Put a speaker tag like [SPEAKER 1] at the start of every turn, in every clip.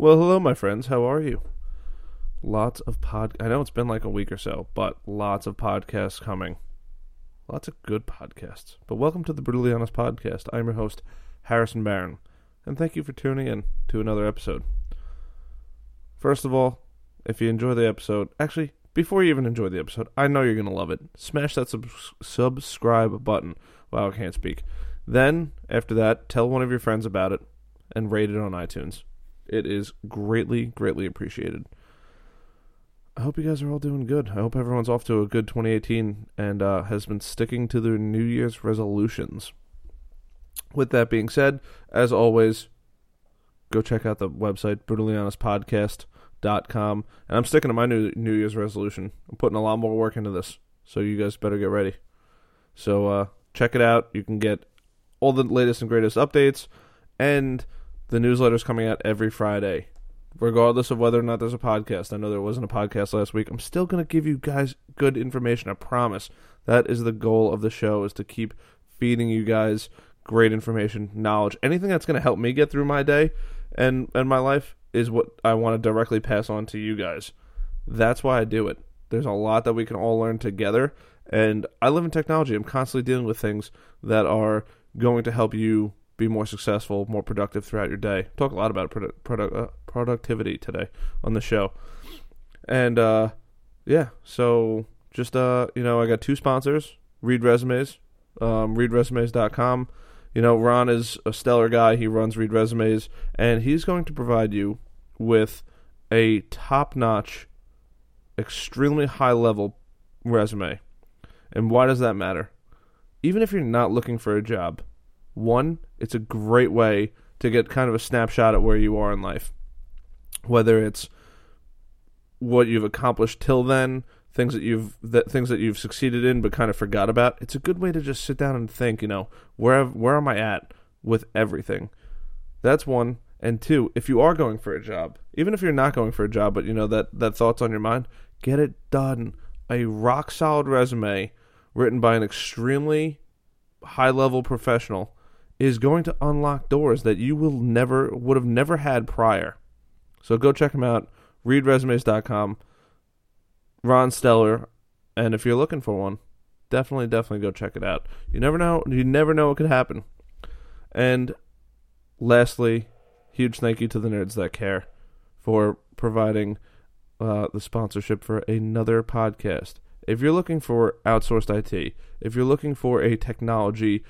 [SPEAKER 1] Well, hello, my friends. How are you? Lots of pod. I know it's been like a week or so, but lots of podcasts coming. Lots of good podcasts. But welcome to the Brutally Honest Podcast. I'm your host, Harrison Barron, and thank you for tuning in to another episode. First of all, if you enjoy the episode, actually, before you even enjoy the episode, I know you're going to love it. Smash that sub- subscribe button. Wow, I can't speak. Then, after that, tell one of your friends about it and rate it on iTunes. It is greatly, greatly appreciated. I hope you guys are all doing good. I hope everyone's off to a good 2018 and uh, has been sticking to their New Year's resolutions. With that being said, as always, go check out the website, brutallyhonestpodcast.com. And I'm sticking to my new New Year's resolution. I'm putting a lot more work into this, so you guys better get ready. So uh, check it out. You can get all the latest and greatest updates, and the newsletter's coming out every Friday, regardless of whether or not there's a podcast. I know there wasn't a podcast last week. I'm still going to give you guys good information. I promise. That is the goal of the show: is to keep feeding you guys great information, knowledge, anything that's going to help me get through my day and and my life is what I want to directly pass on to you guys. That's why I do it. There's a lot that we can all learn together, and I live in technology. I'm constantly dealing with things that are going to help you be more successful, more productive throughout your day. Talk a lot about uh, productivity today on the show, and uh, yeah. So just uh, you know, I got two sponsors: Read Resumes, um, ReadResumes.com. You know, Ron is a stellar guy. He runs Read Resumes, and he's going to provide you with a top-notch, extremely high-level resume. And why does that matter? Even if you're not looking for a job, one, it's a great way to get kind of a snapshot at where you are in life. Whether it's what you've accomplished till then, things that you've that things that you've succeeded in but kind of forgot about. It's a good way to just sit down and think, you know, where where am I at with everything? That's one. And two, if you are going for a job, even if you're not going for a job, but you know that that thought's on your mind, get it done. A rock solid resume written by an extremely high level professional is going to unlock doors that you will never would have never had prior. So go check them out. Readresumes.com. Ron Stellar, and if you're looking for one, definitely, definitely go check it out. You never know. You never know what could happen. And lastly, huge thank you to the nerds that care for providing uh, the sponsorship for another podcast. If you're looking for outsourced IT, if you're looking for a technology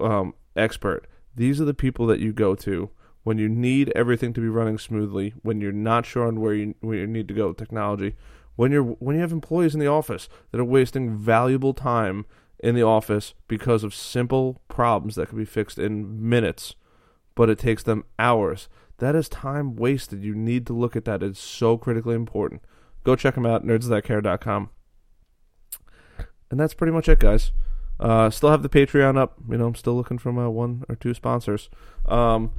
[SPEAKER 1] um, expert, these are the people that you go to when you need everything to be running smoothly, when you're not sure on where you, where you need to go with technology, when you're when you have employees in the office that are wasting valuable time in the office because of simple problems that can be fixed in minutes, but it takes them hours. That is time wasted. You need to look at that. It's so critically important. Go check them out, nerdsthatcare.com. And that's pretty much it, guys. Uh, still have the Patreon up. You know, I'm still looking for my one or two sponsors. Um,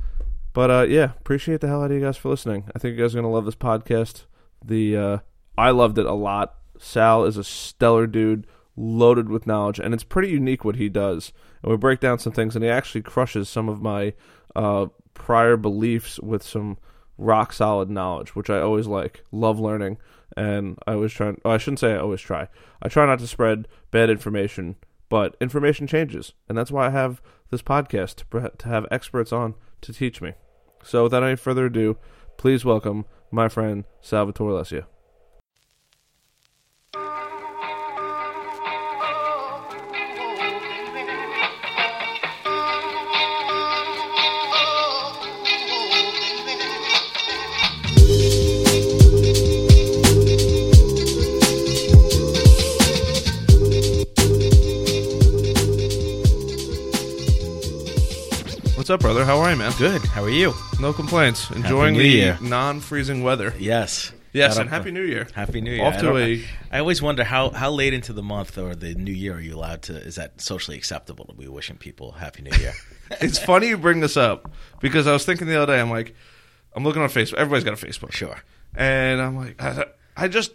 [SPEAKER 1] but uh, yeah, appreciate the hell out of you guys for listening. I think you guys are gonna love this podcast. The uh, I loved it a lot. Sal is a stellar dude, loaded with knowledge, and it's pretty unique what he does. And we break down some things, and he actually crushes some of my uh, prior beliefs with some rock solid knowledge, which I always like. Love learning, and I always try. Oh, I shouldn't say I always try. I try not to spread bad information, but information changes, and that's why I have this podcast to, to have experts on to teach me. So, without any further ado, please welcome my friend Salvatore Alessio. What's up, brother? How are you, man?
[SPEAKER 2] Good. How are you?
[SPEAKER 1] No complaints. Enjoying the
[SPEAKER 2] Year.
[SPEAKER 1] non-freezing weather.
[SPEAKER 2] Yes.
[SPEAKER 1] Yes, and Happy New Year.
[SPEAKER 2] Happy New Year.
[SPEAKER 1] Off
[SPEAKER 2] I
[SPEAKER 1] to
[SPEAKER 2] don't-
[SPEAKER 1] a
[SPEAKER 2] I always wonder how how late into the month or the new year are you allowed to? Is that socially acceptable to be wishing people Happy New Year?
[SPEAKER 1] it's funny you bring this up because I was thinking the other day. I'm like, I'm looking on Facebook. Everybody's got a Facebook,
[SPEAKER 2] sure.
[SPEAKER 1] and I'm like, I, I just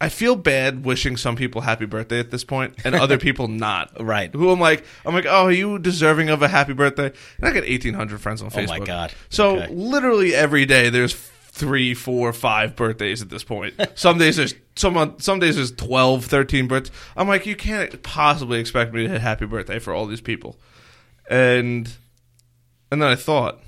[SPEAKER 1] I feel bad wishing some people happy birthday at this point and other people not.
[SPEAKER 2] Right.
[SPEAKER 1] Who I'm like, I'm like, oh, are you deserving of a happy birthday? And I got 1,800 friends on Facebook.
[SPEAKER 2] Oh my God.
[SPEAKER 1] So
[SPEAKER 2] Okay.
[SPEAKER 1] literally every day there's three, four, five birthdays at this point. Some days there's some some days there's 12, 13 birthdays. I'm like, you can't possibly expect me to hit happy birthday for all these people. And and then I thought,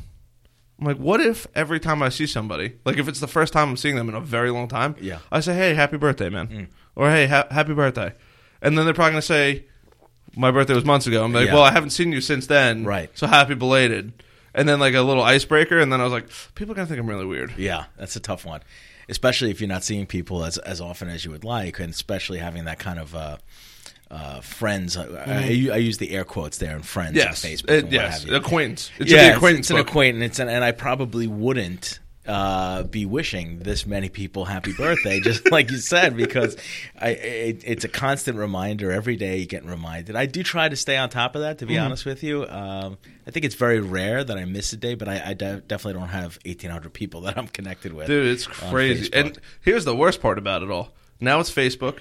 [SPEAKER 1] I'm like, what if every time I see somebody, like if it's the first time I'm seeing them in a very long time,
[SPEAKER 2] Yeah.
[SPEAKER 1] I say, hey, happy birthday, man,
[SPEAKER 2] Mm.
[SPEAKER 1] or hey, ha- happy birthday, and then they're probably gonna say, my birthday was months ago. I'm like,
[SPEAKER 2] Yeah.
[SPEAKER 1] well, I haven't seen you since then,
[SPEAKER 2] Right.
[SPEAKER 1] So happy belated, and then like a little icebreaker, and then I was like, people are gonna think I'm really weird.
[SPEAKER 2] Yeah, that's a tough one, especially if you're not seeing people as as often as you would like, and especially having that kind of uh, uh, friends. I, I, I use the air quotes there and friends
[SPEAKER 1] Yes,
[SPEAKER 2] on Facebook.
[SPEAKER 1] It-
[SPEAKER 2] and what
[SPEAKER 1] yes,
[SPEAKER 2] have you.
[SPEAKER 1] acquaintance. It should
[SPEAKER 2] yeah,
[SPEAKER 1] acquaintance.
[SPEAKER 2] it's, it's an acquaintance, and, and I probably wouldn't uh, be wishing this many people happy birthday, just like you said, because I it, it's a constant reminder every day. You get reminded. I do try to stay on top of that. To be
[SPEAKER 1] Mm-hmm.
[SPEAKER 2] honest with you, um, I think it's very rare that I miss a day, but I, I de- definitely don't have eighteen hundred people that I'm connected with.
[SPEAKER 1] Dude, it's crazy. And here's the worst part about it all. Now it's Facebook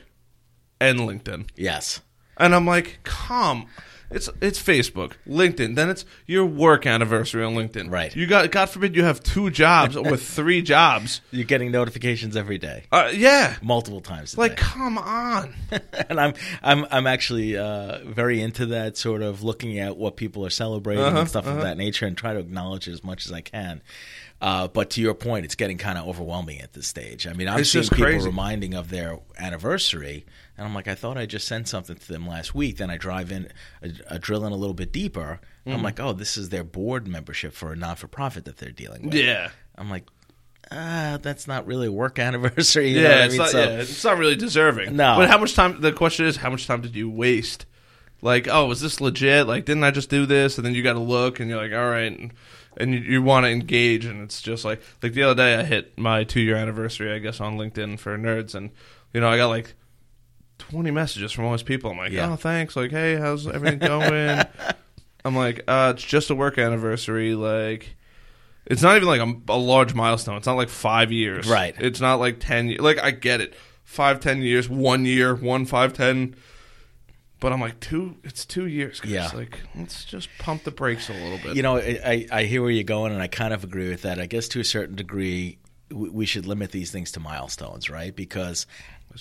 [SPEAKER 1] and LinkedIn.
[SPEAKER 2] yes,
[SPEAKER 1] And I'm like, come. It's it's Facebook, LinkedIn. Then it's your work anniversary on LinkedIn.
[SPEAKER 2] Right.
[SPEAKER 1] You got God forbid you have two jobs or three jobs.
[SPEAKER 2] you're getting notifications every day,
[SPEAKER 1] Uh, yeah.
[SPEAKER 2] multiple times. A
[SPEAKER 1] Like,
[SPEAKER 2] day.
[SPEAKER 1] come on.
[SPEAKER 2] and I'm I'm I'm actually uh, very into that sort of looking at what people are celebrating
[SPEAKER 1] Uh-huh,
[SPEAKER 2] and stuff of that nature, and try to acknowledge it as much as I can. Uh, but to your point, it's getting kind of overwhelming at this stage. I mean, I'm
[SPEAKER 1] It's
[SPEAKER 2] seeing
[SPEAKER 1] just
[SPEAKER 2] people
[SPEAKER 1] crazy.
[SPEAKER 2] reminding of their anniversary, and I'm like, I thought I just sent something to them last week. Then I drive in, uh, uh, drill in a little bit deeper. And
[SPEAKER 1] Mm.
[SPEAKER 2] I'm like, oh, this is their board membership for a non for profit that they're dealing with.
[SPEAKER 1] Yeah.
[SPEAKER 2] I'm like, ah, that's not really a work anniversary. You know
[SPEAKER 1] Yeah,
[SPEAKER 2] I
[SPEAKER 1] it's,
[SPEAKER 2] mean?
[SPEAKER 1] not,
[SPEAKER 2] So-
[SPEAKER 1] yeah, it's not really deserving.
[SPEAKER 2] No.
[SPEAKER 1] But how much time, the question is, how much time did you waste? Like, oh, was this legit? Like, didn't I just do this? And then you got to look and you're like, all right. And, and you, you want to engage. And it's just like, like the other day I hit my two year anniversary, I guess, on LinkedIn for nerds. And, you know, I got like 20 messages from all these people. I'm like,
[SPEAKER 2] Yeah.
[SPEAKER 1] oh, thanks. Like, hey, how's everything going? I'm like, uh, it's just a work anniversary. Like, it's not even like a, a large milestone. It's not like five years.
[SPEAKER 2] Right.
[SPEAKER 1] It's not like 10 years. Like, I get it. Five, ten years, one year, one, five, ten. But I'm like, two, it's two years. Guys.
[SPEAKER 2] Yeah.
[SPEAKER 1] Like, let's just pump the brakes a little bit.
[SPEAKER 2] You know, I, I I hear where you're going, and I kind of agree with that. I guess to a certain degree, we, we should limit these things to milestones, right? Because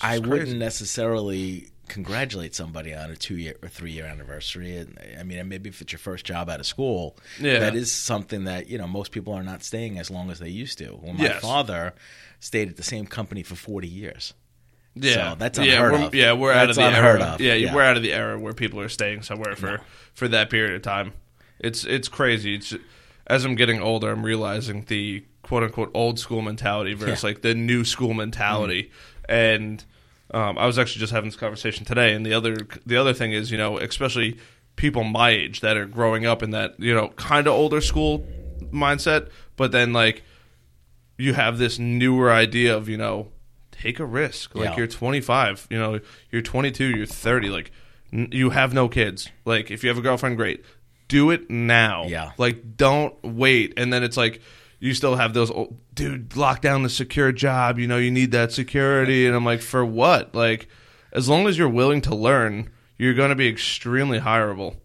[SPEAKER 2] I
[SPEAKER 1] just
[SPEAKER 2] wouldn't necessarily congratulate somebody on a two year or three year anniversary. And I mean, maybe if it's your first job out of school,
[SPEAKER 1] Yeah.
[SPEAKER 2] that is something that you know most people are not staying as long as they used to. Well, my
[SPEAKER 1] Yes.
[SPEAKER 2] father stayed at the same company for 40 years.
[SPEAKER 1] Yeah,
[SPEAKER 2] So that's
[SPEAKER 1] yeah,
[SPEAKER 2] unheard
[SPEAKER 1] we're,
[SPEAKER 2] of.
[SPEAKER 1] Yeah, we're out of the
[SPEAKER 2] unheard
[SPEAKER 1] era.
[SPEAKER 2] of.
[SPEAKER 1] Yeah,
[SPEAKER 2] Yeah.
[SPEAKER 1] we're out of the era where people are staying somewhere for for that period of time. It's it's crazy. It's as I'm getting older, I'm realizing the quote unquote old school mentality versus
[SPEAKER 2] Yeah.
[SPEAKER 1] like the new school mentality. Mm-hmm. And um, I was actually just having this conversation today. And the other the other thing is, you know, especially people my age that are growing up in that you know kind of older school mindset, but then like you have this newer idea of you know take a risk like
[SPEAKER 2] Yeah.
[SPEAKER 1] you're 25 you know you're 22 you're 30 like n- you have no kids like if you have a girlfriend great do it now
[SPEAKER 2] Yeah.
[SPEAKER 1] like don't wait and then it's like you still have those old, dude lock down the secure job you know you need that security and i'm like for what like as long as you're willing to learn you're going to be extremely hireable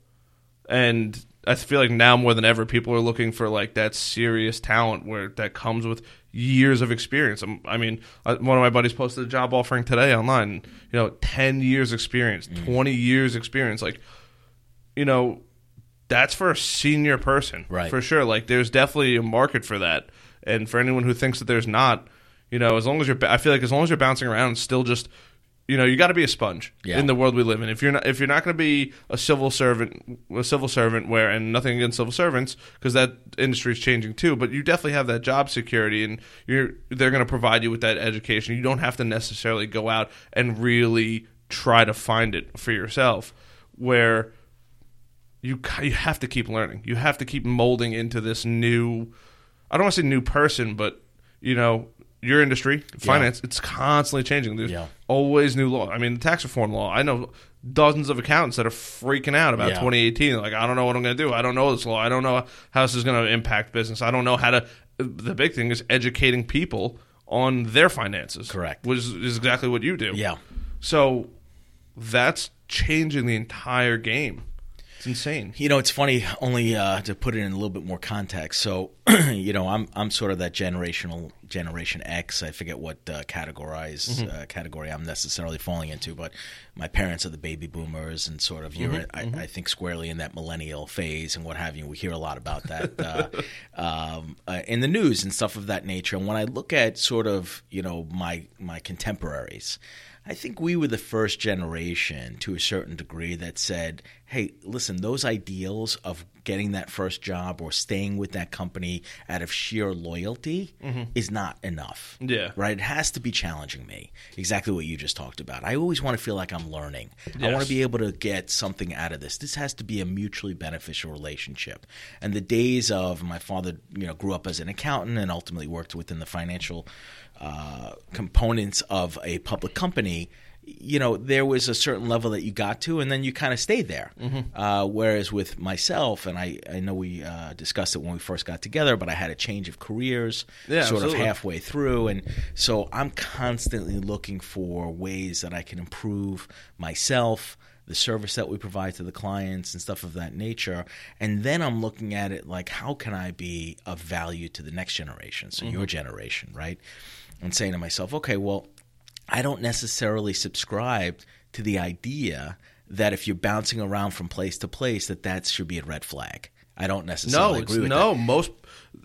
[SPEAKER 1] and I feel like now more than ever, people are looking for like that serious talent where that comes with years of experience. I'm- I mean, uh, one of my buddies posted a job offering today online. You know, ten years experience, twenty years experience. Like, you know, that's for a senior person,
[SPEAKER 2] Right.
[SPEAKER 1] For sure. Like, there's definitely a market for that. And for anyone who thinks that there's not, you know, as long as you're, I feel like as long as you're bouncing around, and still just, you know, you got to be a sponge
[SPEAKER 2] Yeah.
[SPEAKER 1] in the world we live in. If you're not, if you're not going to be a civil servant, a civil servant, where and nothing against civil servants because that industry is changing too, but you definitely have that job security, and you're they're going to provide you with that education. You don't have to necessarily go out and really try to find it for yourself. Where you you have to keep learning. You have to keep molding into this new. I don't want to say new person, but you know your industry, finance, it's constantly changing. There's
[SPEAKER 2] Yeah.
[SPEAKER 1] always new law. I mean, the tax reform law. I know dozens of accountants that are freaking out about
[SPEAKER 2] Yeah.
[SPEAKER 1] 2018. They're like, I don't know what I'm going to do. I don't know this law. I don't know how this is going to impact business. I don't know how to. The big thing is educating people on their finances.
[SPEAKER 2] Correct.
[SPEAKER 1] Which is exactly what you do.
[SPEAKER 2] Yeah.
[SPEAKER 1] So that's changing the entire game. It's insane.
[SPEAKER 2] You know, it's funny. Only uh, to put it in a little bit more context. So, you know, I'm I'm sort of that generational Generation X. I forget what uh, categorize
[SPEAKER 1] Mm-hmm.
[SPEAKER 2] uh, category I'm necessarily falling into, but my parents are the baby boomers, and sort of you're,
[SPEAKER 1] Mm-hmm.
[SPEAKER 2] I, I think, squarely in that millennial phase and what have you. We hear a lot about that uh, um, uh, in the news and stuff of that nature. And when I look at sort of you know my my contemporaries. I think we were the first generation to a certain degree that said, hey, listen, those ideals of getting that first job or staying with that company out of sheer loyalty mm-hmm. is not enough.
[SPEAKER 1] Yeah.
[SPEAKER 2] Right? It has to be challenging me. Exactly what you just talked about. I always want to feel like I'm learning. I want to be able to get something out of this. This has to be a mutually beneficial relationship. And the days of my father, you know, grew up as an accountant and ultimately worked within the financial uh, components of a public company. You know, there was a certain level that you got to, and then you kind of stayed there.
[SPEAKER 1] Mm-hmm.
[SPEAKER 2] Uh, whereas with myself, and I, I know we uh, discussed it when we first got together, but I had a change of careers,
[SPEAKER 1] Yeah,
[SPEAKER 2] sort
[SPEAKER 1] absolutely.
[SPEAKER 2] of halfway through, and so I'm constantly looking for ways that I can improve myself, the service that we provide to the clients, and stuff of that nature. And then I'm looking at it like, how can I be of value to the next generation, so
[SPEAKER 1] Mm-hmm.
[SPEAKER 2] your generation, right? And saying to myself, okay, well, I don't necessarily subscribe to the idea that if you're bouncing around from place to place, that that should be a red flag. I don't necessarily
[SPEAKER 1] it's
[SPEAKER 2] agree with that.
[SPEAKER 1] no. Most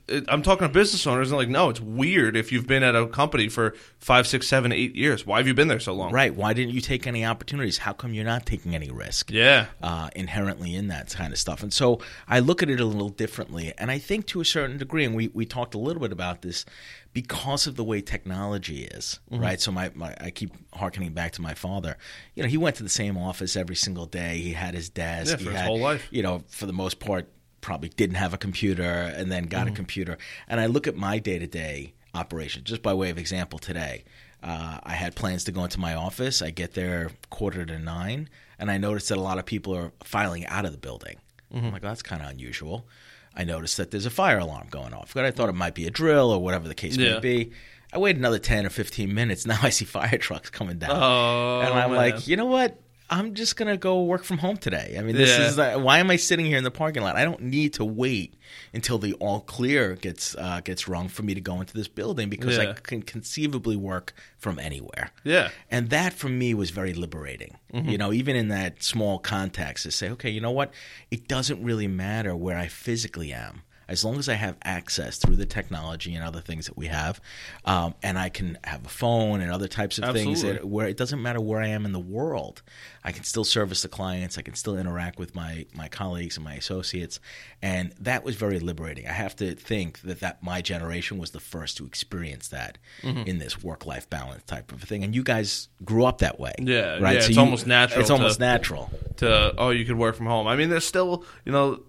[SPEAKER 1] it, I'm talking to business owners and like, no, it's weird if you've been at a company for five, six, seven, eight years. Why have you been there so long?
[SPEAKER 2] Right? Why didn't you take any opportunities? How come you're not taking any risk?
[SPEAKER 1] Yeah.
[SPEAKER 2] uh, inherently in that kind of stuff. And so I look at it a little differently. And I think to a certain degree, and we, we talked a little bit about this, because of the way technology is,
[SPEAKER 1] Mm-hmm.
[SPEAKER 2] right? So my, my I keep harkening back to my father. You know, he went to the same office every single day. He had his desk.
[SPEAKER 1] Yeah,
[SPEAKER 2] he
[SPEAKER 1] for his
[SPEAKER 2] had,
[SPEAKER 1] whole life.
[SPEAKER 2] You know, for the most part, probably didn't have a computer and then
[SPEAKER 1] Mm-hmm.
[SPEAKER 2] got a computer. And I look at my day to day operation, just by way of example today. Uh, I had plans to go into my office. I get there quarter to nine, and I notice that a lot of people are filing out of the building.
[SPEAKER 1] Mm-hmm.
[SPEAKER 2] I'm like, that's kind of unusual. I noticed that there's a fire alarm going off. But I thought it might be a drill or whatever the case
[SPEAKER 1] Yeah.
[SPEAKER 2] may be. I wait another 10 or 15 minutes. Now I see fire trucks coming down.
[SPEAKER 1] Oh,
[SPEAKER 2] and I'm
[SPEAKER 1] man.
[SPEAKER 2] like, you know what? I'm just going to go work from home today. I mean, this
[SPEAKER 1] Yeah.
[SPEAKER 2] is uh, why am I sitting here in the parking lot? I don't need to wait until the all clear gets uh, gets rung for me to go into this building because I can conceivably work from anywhere.
[SPEAKER 1] Yeah.
[SPEAKER 2] And that for me was very liberating.
[SPEAKER 1] Mm-hmm.
[SPEAKER 2] You know, even in that small context to say, okay, you know what? It doesn't really matter where I physically am. As long as I have access through the technology and other things that we have, um, and I can have a phone and other types of things that, where it doesn't matter where I am in the world, I can still service the clients. I can still interact with my my colleagues and my associates, and that was very liberating. I have to think that that my generation was the first to experience that
[SPEAKER 1] Mm-hmm.
[SPEAKER 2] in this work life balance type of thing, and you guys grew up that way.
[SPEAKER 1] Yeah,
[SPEAKER 2] right.
[SPEAKER 1] yeah, it's
[SPEAKER 2] you-
[SPEAKER 1] almost natural
[SPEAKER 2] It's
[SPEAKER 1] to-
[SPEAKER 2] almost natural.
[SPEAKER 1] to oh you could work from home. I mean, there's still you know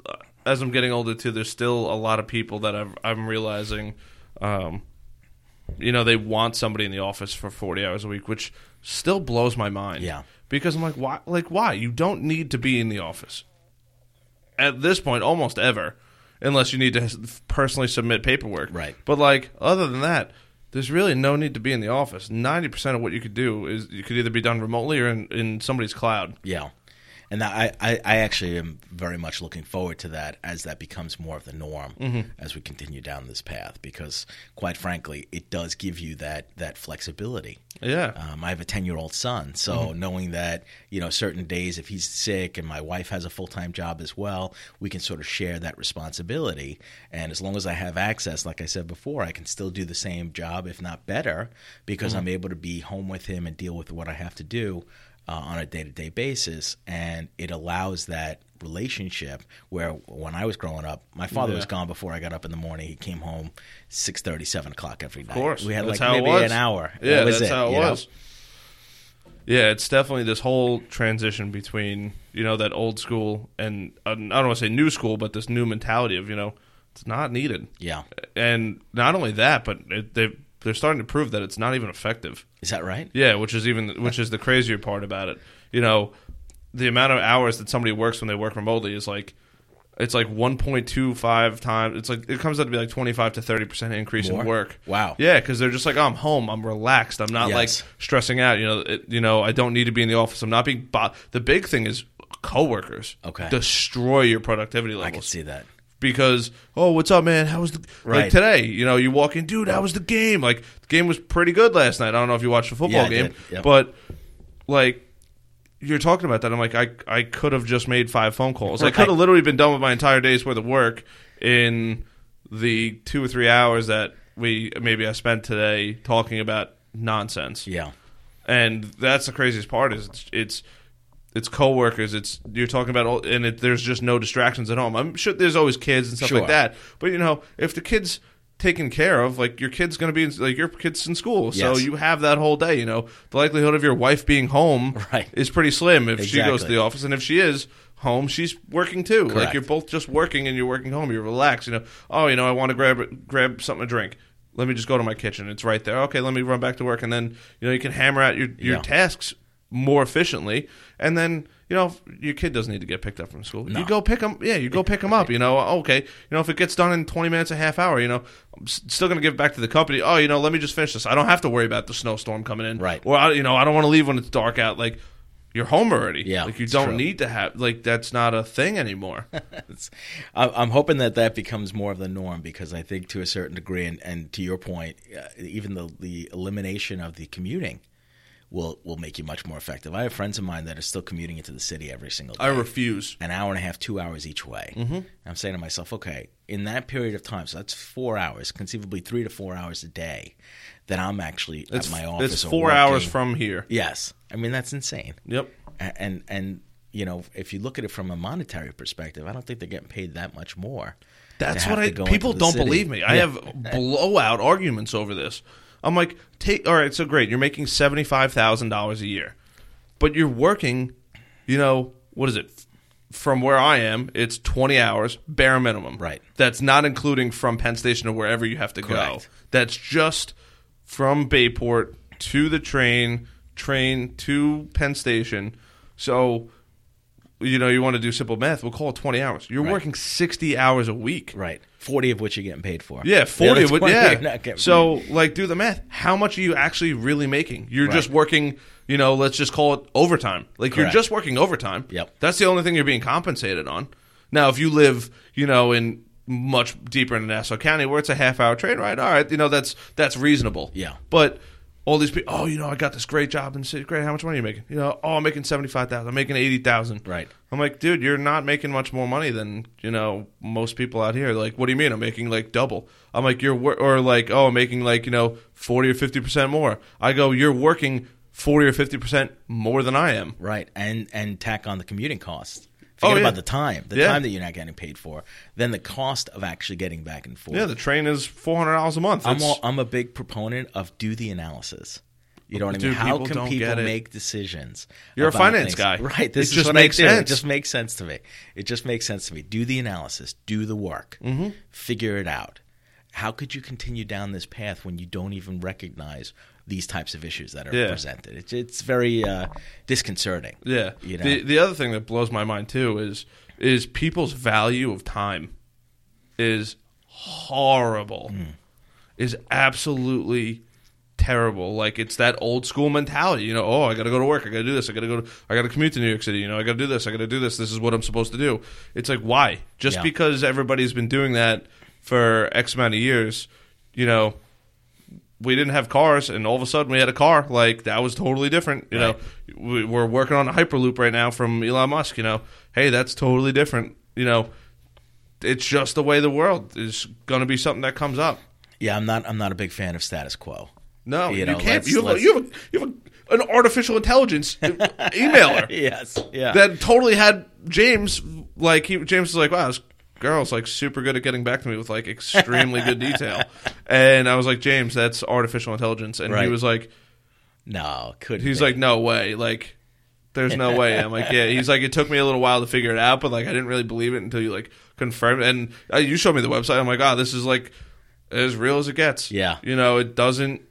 [SPEAKER 1] as I'm getting older too, there's still a lot of people that I've, I'm realizing, um, you know, they want somebody in the office for 40 hours a week, which still blows my mind.
[SPEAKER 2] Yeah.
[SPEAKER 1] because I'm like, why? Like, why? You don't need to be in the office at this point, almost ever, unless you need to personally submit paperwork.
[SPEAKER 2] Right.
[SPEAKER 1] But like, other than that. There's really no need to be in the office. Ninety percent of what you could do is you could either be done remotely or in, in somebody's cloud.
[SPEAKER 2] Yeah. And I, I, I actually am very much looking forward to that as that becomes more of the norm
[SPEAKER 1] Mm-hmm.
[SPEAKER 2] as we continue down this path because, quite frankly, it does give you that, that flexibility.
[SPEAKER 1] Yeah.
[SPEAKER 2] Um, I have a 10 year old son, so knowing that, you know, certain days if he's sick and my wife has a full time job as well, we can sort of share that responsibility. And as long as I have access, like I said before, I can still do the same job, if not better, because I'm able to be home with him and deal with what I have to do. Uh, on a day to day basis, and it allows that relationship where when I was growing up, my father was gone before I got up in the morning. He came home six thirty, seven o'clock every night.
[SPEAKER 1] Of course,
[SPEAKER 2] we had
[SPEAKER 1] that's
[SPEAKER 2] like maybe an hour.
[SPEAKER 1] Yeah,
[SPEAKER 2] That was
[SPEAKER 1] that's
[SPEAKER 2] it,
[SPEAKER 1] how it
[SPEAKER 2] you know?
[SPEAKER 1] was. Yeah, it's definitely this whole transition between you know that old school and uh, I don't want to say new school, but this new mentality of you know it's not needed,
[SPEAKER 2] Yeah,
[SPEAKER 1] and not only that, but it, they they're starting to prove that it's not even effective.
[SPEAKER 2] is that right?
[SPEAKER 1] Yeah, which is even which is the crazier part about it. You know, the amount of hours that somebody works when they work remotely is like it's like 1.25 times. It's like it comes out to be like 25 to 30 percent increase
[SPEAKER 2] More?
[SPEAKER 1] in work.
[SPEAKER 2] Wow.
[SPEAKER 1] Yeah, because they're just like, oh, I'm home. I'm relaxed. I'm not
[SPEAKER 2] Yes.
[SPEAKER 1] like stressing out. You know, it, you know, I don't need to be in the office. I'm not being. Bo- the big thing is coworkers.
[SPEAKER 2] Okay.
[SPEAKER 1] destroy your productivity levels
[SPEAKER 2] I can see that.
[SPEAKER 1] Because oh what's up man how was the
[SPEAKER 2] Right.
[SPEAKER 1] like today you know you walk in dude how was the game like the game was pretty good last night i don't know if you watched the football
[SPEAKER 2] Yeah,
[SPEAKER 1] game.
[SPEAKER 2] Yep.
[SPEAKER 1] but like you're talking about that i'm like i i could have just made five phone calls i could have literally been done with my entire day's worth of work in the two or three hours that we maybe i spent today talking about nonsense
[SPEAKER 2] Yeah.
[SPEAKER 1] and that's the craziest part is it's it's, it's coworkers. It's you're talking about, all, and it, there's just no distractions at home. I'm sure there's always kids and stuff
[SPEAKER 2] Sure.
[SPEAKER 1] like that, but you know, if the kids taken care of, like your kid's going to be in, like your kid's in school, so
[SPEAKER 2] Yes.
[SPEAKER 1] you have that whole day. You know, the likelihood of your wife being home
[SPEAKER 2] Right.
[SPEAKER 1] is pretty slim if she goes to the office, and if she is home, she's working too. Like you're both just working and you're working home. You're relaxed. You know, oh, you know, I want to grab grab something to drink. Let me just go to my kitchen. It's right there. Okay, let me run back to work, and then you know you can hammer out your your
[SPEAKER 2] Yeah.
[SPEAKER 1] tasks more efficiently, and then you know your kid doesn't need to get picked up from school.
[SPEAKER 2] No.
[SPEAKER 1] You go pick them. Yeah, you go pick them up. You know, okay. You know, if it gets done in twenty minutes, a half hour, you know, I'm still going to give back to the company. Oh, you know, let me just finish this. I don't have to worry about the snowstorm coming in.
[SPEAKER 2] Right.
[SPEAKER 1] Or you know, I don't want to leave when it's dark out. Like. You're home already.
[SPEAKER 2] Yeah,
[SPEAKER 1] like you don't
[SPEAKER 2] true.
[SPEAKER 1] need to have like that's not a thing anymore.
[SPEAKER 2] I'm hoping that that becomes more of the norm because I think to a certain degree, and, and to your point, uh, even the the elimination of the commuting will will make you much more effective. I have friends of mine that are still commuting into the city every single day.
[SPEAKER 1] I refuse.
[SPEAKER 2] an hour and a half, two hours each way. Mm-hmm. I'm saying to myself, okay, in that period of time, so that's four hours, conceivably three to four hours a day, that I'm actually
[SPEAKER 1] It's
[SPEAKER 2] at my office.
[SPEAKER 1] it's four hours from here.
[SPEAKER 2] Yes, I mean that's insane.
[SPEAKER 1] Yep.
[SPEAKER 2] And and you know, if you look at it from a monetary perspective, I don't think they're getting paid that much more.
[SPEAKER 1] That's what I. People don't
[SPEAKER 2] city.
[SPEAKER 1] believe me. I
[SPEAKER 2] Yeah.
[SPEAKER 1] have blowout arguments over this. I'm like, take all right. So great, you're making seventy five thousand dollars a year, but you're working. You know what is it? From where I am, it's twenty hours bare minimum.
[SPEAKER 2] Right.
[SPEAKER 1] That's not including from Penn Station to wherever you have to go.
[SPEAKER 2] Correct.
[SPEAKER 1] That's just from Bayport to the train, train to Penn Station. So, you know, you want to do simple math, we'll call it 20 hours. You're
[SPEAKER 2] Right.
[SPEAKER 1] working 60 hours a week.
[SPEAKER 2] right, forty of which you're getting paid for.
[SPEAKER 1] Yeah, 40 of
[SPEAKER 2] which,
[SPEAKER 1] yeah.
[SPEAKER 2] you're not getting
[SPEAKER 1] So, like, do the math. How much are you actually really making? You're
[SPEAKER 2] Right.
[SPEAKER 1] just working, you know, let's just call it overtime. Like, you're just working overtime.
[SPEAKER 2] Yep.
[SPEAKER 1] That's the only thing you're being compensated on. Now, if you live, you know, in much deeper in Nassau County where it's a half hour train ride, all right, you know, that's that's reasonable.
[SPEAKER 2] Yeah.
[SPEAKER 1] But all these people, oh, you know, I got this great job in the city. Great, how much money are you making? You know, oh, I'm making seventy five thousand. I'm making eighty thousand.
[SPEAKER 2] Right.
[SPEAKER 1] I'm like, dude, you're not making much more money than you know most people out here. Like, what do you mean? I'm making like double. I'm like, you're wor- or like, oh, I'm making like you know forty or fifty percent more. I go, you're working forty or fifty percent more than I am.
[SPEAKER 2] right, and and tack on the commuting cost.
[SPEAKER 1] Oh, yeah.
[SPEAKER 2] about the time, the
[SPEAKER 1] Yeah.
[SPEAKER 2] time that you're not getting paid for. Then the cost of actually getting back and forth.
[SPEAKER 1] Yeah, the train is four hundred dollars a month.
[SPEAKER 2] I'm all, I'm a big proponent of do the analysis. You know what I mean? How
[SPEAKER 1] people
[SPEAKER 2] can people make decisions?
[SPEAKER 1] You're a finance
[SPEAKER 2] things?
[SPEAKER 1] guy.
[SPEAKER 2] right? This
[SPEAKER 1] It just makes sense.
[SPEAKER 2] It just makes sense to me. It just makes sense to me. Do the analysis. Do the work. Mm-hmm. Figure it out. How could you continue down this path when you don't even recognize these types of issues that are
[SPEAKER 1] Yeah.
[SPEAKER 2] presented? It's, it's very uh, disconcerting.
[SPEAKER 1] Yeah.
[SPEAKER 2] You know?
[SPEAKER 1] The the other thing that blows my mind too is is people's value of time is horrible.
[SPEAKER 2] Hmm.
[SPEAKER 1] Is absolutely terrible. Like it's that old school mentality. You know, oh, I got to go to work. I got to do this. I got to go. To, I got to commute to New York City. You know, I got to do this. I got to do this. This is what I'm supposed to do. It's like why? Just
[SPEAKER 2] Yeah.
[SPEAKER 1] because everybody's been doing that for X amount of years, you know, we didn't have cars, and all of a sudden we had a car. Like that was totally different. You
[SPEAKER 2] Right.
[SPEAKER 1] know, we, we're working on a hyperloop right now from Elon Musk. You know, hey, that's totally different. You know, it's just the way the world is going to be something that comes up.
[SPEAKER 2] Yeah, I'm not. I'm not a big fan of status quo.
[SPEAKER 1] No,
[SPEAKER 2] You
[SPEAKER 1] you,
[SPEAKER 2] know,
[SPEAKER 1] can't. You have, you have, a, you have a, an artificial intelligence emailer
[SPEAKER 2] yes. Yeah.
[SPEAKER 1] that totally had James like he James was like, wow, girl's like super good at getting back to me with like extremely good detail, and I was like, James, that's artificial intelligence, and
[SPEAKER 2] Right.
[SPEAKER 1] he was like,
[SPEAKER 2] no, couldn't.
[SPEAKER 1] he's
[SPEAKER 2] be.
[SPEAKER 1] like, no way, like. There's no way. I'm like, yeah. He's like, it took me a little while to figure it out, but like, I didn't really believe it until you like confirmed. it. And uh, you showed me the website. I'm like, oh, this is like as real as it gets.
[SPEAKER 2] Yeah.
[SPEAKER 1] You know, it doesn't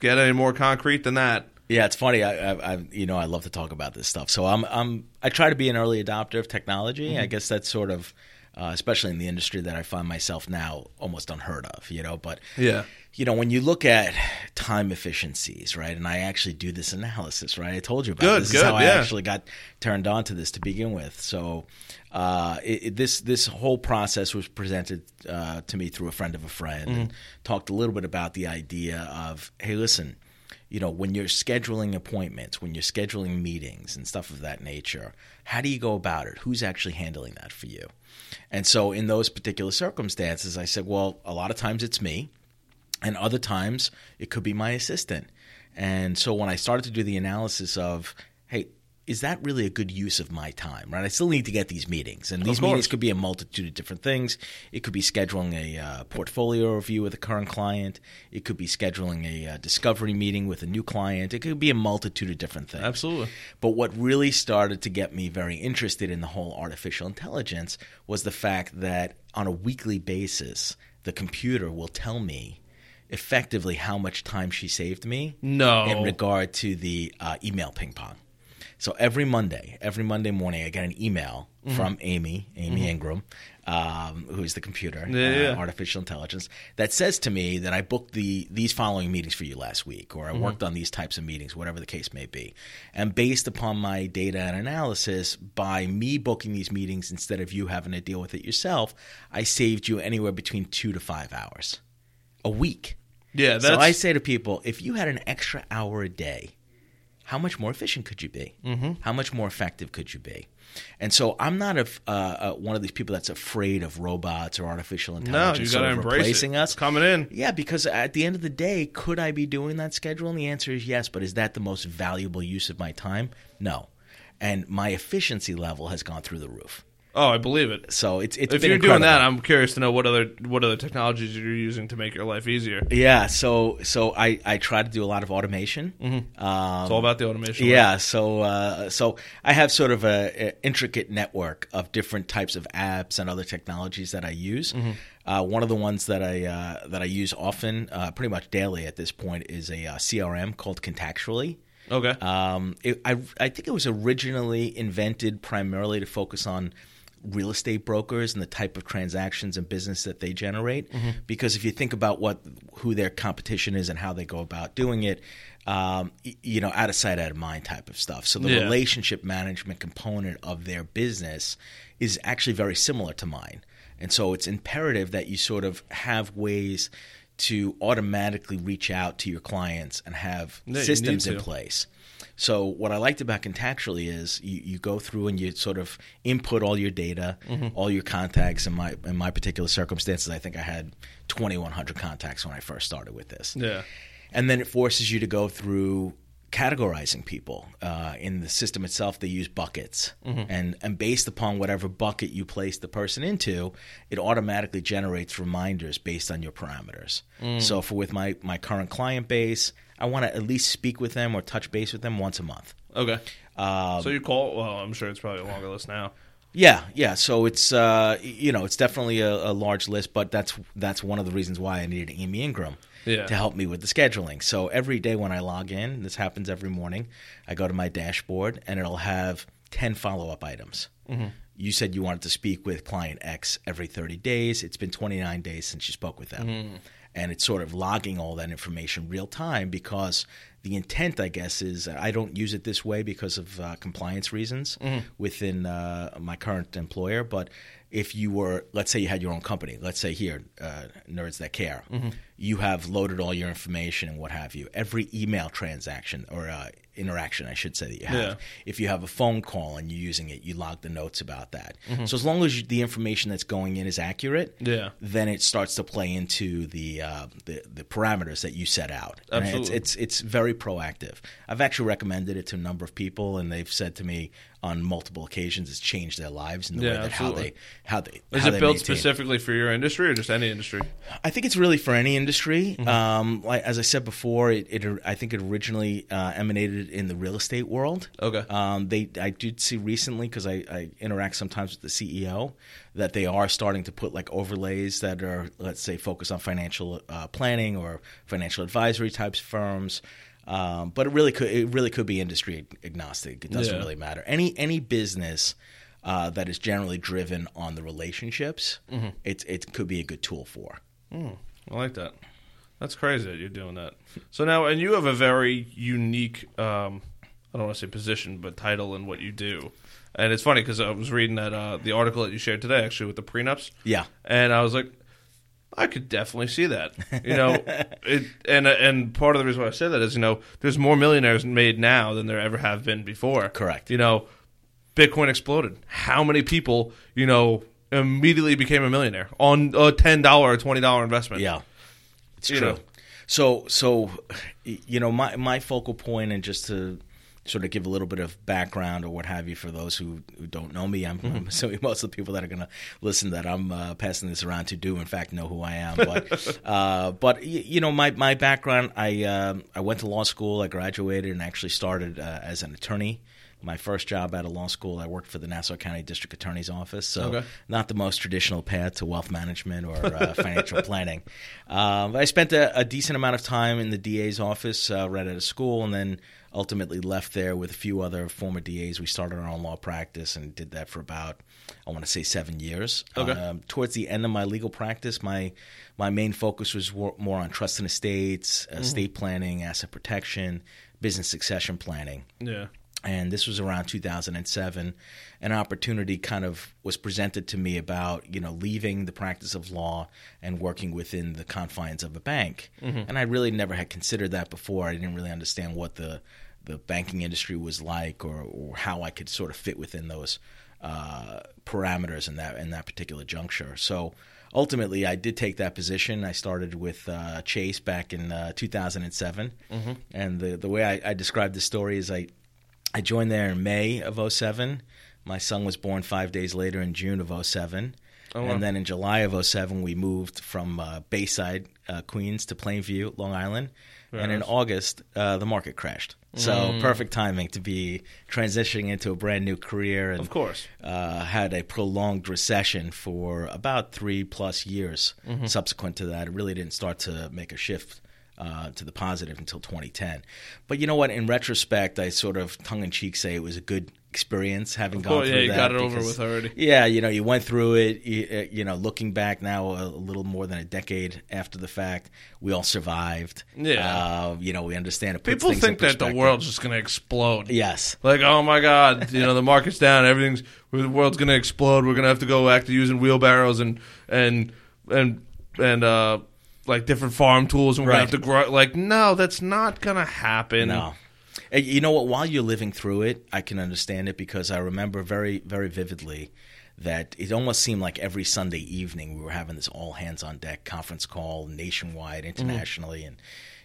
[SPEAKER 1] get any more concrete than that.
[SPEAKER 2] Yeah, it's funny. I, I, I, you know, I love to talk about this stuff. So I'm, I'm, I try to be an early adopter of technology.
[SPEAKER 1] Mm-hmm.
[SPEAKER 2] I guess that's sort of uh, especially in the industry that I find myself now almost unheard of. You know, but
[SPEAKER 1] Yeah.
[SPEAKER 2] you know, when you look at time efficiencies, right? And I actually do this analysis, right? I told you about
[SPEAKER 1] Good,
[SPEAKER 2] this.
[SPEAKER 1] good,
[SPEAKER 2] is how I actually got turned on to this to begin with. So, uh, it, it- this this whole process was presented uh, to me through a friend of a friend, and
[SPEAKER 1] Mm-hmm.
[SPEAKER 2] talked a little bit about the idea of, hey, listen, you know, when you're scheduling appointments, when you're scheduling meetings and stuff of that nature, how do you go about it? Who's actually handling that for you? And so, in those particular circumstances, I said, well, a lot of times it's me and other times it could be my assistant. And so when I started to do the analysis of, hey, is that really a good use of my time? Right? I still need to get these meetings, and these meetings could be a multitude of different things. It could be scheduling a uh, portfolio review with a current client. It could be scheduling a uh, discovery meeting with a new client. It could be a multitude of different things.
[SPEAKER 1] Absolutely.
[SPEAKER 2] But what really started to get me very interested in the whole artificial intelligence was the fact that on a weekly basis, the computer will tell me effectively how much time she saved me
[SPEAKER 1] No.
[SPEAKER 2] in regard to the uh, email ping pong. So every Monday, every Monday morning, I get an email
[SPEAKER 1] Mm-hmm.
[SPEAKER 2] from Amy, Amy Ingram, um, who is the computer,
[SPEAKER 1] Yeah,
[SPEAKER 2] uh,
[SPEAKER 1] yeah.
[SPEAKER 2] artificial intelligence, that says to me that I booked the these following meetings for you last week, or I
[SPEAKER 1] Mm-hmm.
[SPEAKER 2] worked on these types of meetings, whatever the case may be. And based upon my data and analysis, by me booking these meetings instead of you having to deal with it yourself, I saved you anywhere between two to five hours a week.
[SPEAKER 1] Yeah, that's
[SPEAKER 2] So I say to people, if you had an extra hour a day, how much more efficient could you be? Mm-hmm. How much more effective could you be? And so I'm not a, uh, uh, one of these people that's afraid of robots or artificial
[SPEAKER 1] no,
[SPEAKER 2] intelligence
[SPEAKER 1] you
[SPEAKER 2] sort
[SPEAKER 1] got to
[SPEAKER 2] of
[SPEAKER 1] embrace
[SPEAKER 2] replacing
[SPEAKER 1] it.
[SPEAKER 2] us.
[SPEAKER 1] It's coming in.
[SPEAKER 2] Yeah, because at the end of the day, could I be doing that schedule? And the answer is yes, but is that the most valuable use of my time? No. And my efficiency level has gone through the roof.
[SPEAKER 1] Oh, I believe it.
[SPEAKER 2] So it's it's
[SPEAKER 1] If you're doing that. I'm curious to know what other what other technologies you're using to make your life easier.
[SPEAKER 2] yeah. So so I I try to do a lot of automation. Mm-hmm. Um,
[SPEAKER 1] It's all about the automation.
[SPEAKER 2] Yeah, so uh, so I have sort of a, a intricate network of different types of apps and other technologies that I use.
[SPEAKER 1] Mm-hmm.
[SPEAKER 2] Uh, one of the ones that I uh, that I use often, uh, pretty much daily at this point, is a uh, CRM called Contactually.
[SPEAKER 1] Okay.
[SPEAKER 2] Um, it, I I think it was originally invented primarily to focus on real estate brokers and the type of transactions and business that they generate.
[SPEAKER 1] Mm-hmm.
[SPEAKER 2] Because if you think about what who their competition is and how they go about doing it, um, you know, out of sight, out of mind type of stuff. So the
[SPEAKER 1] Yeah.
[SPEAKER 2] relationship management component of their business is actually very similar to mine. And so it's imperative that you sort of have ways to automatically reach out to your clients and have
[SPEAKER 1] Yeah,
[SPEAKER 2] systems in place. So what I liked about Contactually is you, you go through and you sort of input all your data,
[SPEAKER 1] Mm-hmm.
[SPEAKER 2] all your contacts. In my in my particular circumstances, I think I had 2,100 contacts when I first started with this
[SPEAKER 1] yeah.
[SPEAKER 2] and then it forces you to go through categorizing people uh, in the system itself they use buckets and and based upon whatever bucket you place the person into it automatically generates reminders based on your parameters so for with my my current client base i want to at least speak with them or touch base with them once a month
[SPEAKER 1] Okay.
[SPEAKER 2] Um,
[SPEAKER 1] so you call? Well, I'm sure it's probably a longer list now.
[SPEAKER 2] Yeah, yeah. So it's uh, you know it's definitely a, a large list, but that's that's one of the reasons why I needed Amy Ingram
[SPEAKER 1] Yeah.
[SPEAKER 2] to help me with the scheduling. So every day when I log in, this happens every morning. I go to my dashboard and it'll have ten follow up items. You said you wanted to speak with client X every thirty days. It's been twenty nine days since you spoke with them. And it's sort of logging all that information real time because the intent, I guess, is I don't use it this way because of uh, compliance reasons within uh, my current employer. But if you were, let's say you had your own company, let's say here, uh, Nerds That Care, you have loaded all your information and what have you. Every email transaction or uh, interaction, I should say, that you have.
[SPEAKER 1] Yeah.
[SPEAKER 2] If you have a phone call and you're using it, you log the notes about that. So as long as you, the information that's going in is accurate,
[SPEAKER 1] Yeah.
[SPEAKER 2] then it starts to play into the uh, the, the parameters that you set out. And It's,
[SPEAKER 1] Absolutely.
[SPEAKER 2] it's it's very proactive. I've actually recommended it to a number of people, and they've said to me on multiple occasions has changed their lives and the
[SPEAKER 1] Yeah,
[SPEAKER 2] way that how they how they
[SPEAKER 1] Is
[SPEAKER 2] how
[SPEAKER 1] it
[SPEAKER 2] they
[SPEAKER 1] built
[SPEAKER 2] maintain.
[SPEAKER 1] specifically for your industry or just any industry?
[SPEAKER 2] I think it's really for any industry.
[SPEAKER 1] Mm-hmm.
[SPEAKER 2] Um, like, as I said before, it, it I think it originally uh, emanated in the real estate world.
[SPEAKER 1] Okay.
[SPEAKER 2] Um, they I did see recently because I, I interact sometimes with the CEO that they are starting to put like overlays that are let's say focused on financial uh, planning or financial advisory types of firms. Um, but it really could it really could be industry agnostic. It doesn't
[SPEAKER 1] Yeah.
[SPEAKER 2] really matter. Any any business uh, that is generally driven on the relationships, it's it could be a good tool for.
[SPEAKER 1] I like that. That's crazy that you're doing that. So now, and you have a very unique, um, I don't want to say position, but title in what you do. And it's funny because I was reading that uh, the article that you shared today, actually, with the prenups.
[SPEAKER 2] Yeah.
[SPEAKER 1] and I was like, I could definitely see that. You know, it, and uh, and part of the reason why I say that is, you know, there's more millionaires made now than there ever have been before.
[SPEAKER 2] Correct.
[SPEAKER 1] You know, Bitcoin exploded. How many people, you know, immediately became a millionaire on a ten dollar or twenty dollar investment?
[SPEAKER 2] Yeah, it's
[SPEAKER 1] You
[SPEAKER 2] true.
[SPEAKER 1] know.
[SPEAKER 2] So, so you know, my my focal point, and just to sort of give a little bit of background or what have you for those who, who don't know me, I'm, I'm assuming most of the people that are going to listen that I'm uh, passing this around to do, in fact, know who I am. But, uh, but y- you know, my my background, I um I went to law school, I graduated, and actually started uh, as an attorney. My first job out of law school, I worked for the Nassau County District Attorney's Office. So,
[SPEAKER 1] Okay.
[SPEAKER 2] not the most traditional path to wealth management or uh, financial planning. Um, but I spent a, a decent amount of time in the DA's office uh, right out of school, and then ultimately left there with a few other former DAs. We started our own law practice and did that for about, I want to say, seven years.
[SPEAKER 1] Okay.
[SPEAKER 2] Um, towards the end of my legal practice, my my main focus was more on trust and estates,
[SPEAKER 1] Mm-hmm.
[SPEAKER 2] estate planning, asset protection, business succession planning
[SPEAKER 1] Yeah.
[SPEAKER 2] and this was around 2007 an opportunity kind of was presented to me about you know leaving the practice of law and working within the confines of a bank and i really never had considered that before i didn't really understand what the the banking industry was like or, or how i could sort of fit within those uh, parameters in that in that particular juncture so ultimately i did take that position i started with uh, chase back in uh, 2007 and the, the way I, I describe the story is i I joined there in May of 07. My son was born five days later in June of 07.
[SPEAKER 1] Oh, wow.
[SPEAKER 2] And then in July of 07, we moved from uh, Bayside, uh, Queens, to Plainview, Long Island. and in. August, uh, the market crashed. So perfect timing to be transitioning into a brand new career. And
[SPEAKER 1] Of course.
[SPEAKER 2] uh, had a prolonged recession for about three plus years. Subsequent to that, it really didn't start to make a shift uh, to the positive until 2010. But you know what? In retrospect, I sort of tongue in cheek say it was a good experience having gone
[SPEAKER 1] course,
[SPEAKER 2] through
[SPEAKER 1] yeah, you
[SPEAKER 2] that.
[SPEAKER 1] got it over with already.
[SPEAKER 2] Yeah, you know, you went through it. You, uh, you know, looking back now, a, little more than a decade after the fact, we all survived.
[SPEAKER 1] Yeah.
[SPEAKER 2] uh, you know, we understand it.
[SPEAKER 1] People think that the world's just going to explode.
[SPEAKER 2] Yes.
[SPEAKER 1] Like, oh my God, you know, the market's down, everything's, the world's going to explode. We're going to have to go back to using wheelbarrows and, and, and, and, uh, like different farm tools and we're
[SPEAKER 2] Right.
[SPEAKER 1] going to have to grow. Like, no, that's not going to happen.
[SPEAKER 2] No. You know what? While you're living through it, I can understand it because I remember very, very vividly that it almost seemed like every Sunday evening we were having this all hands on deck conference call nationwide, internationally, and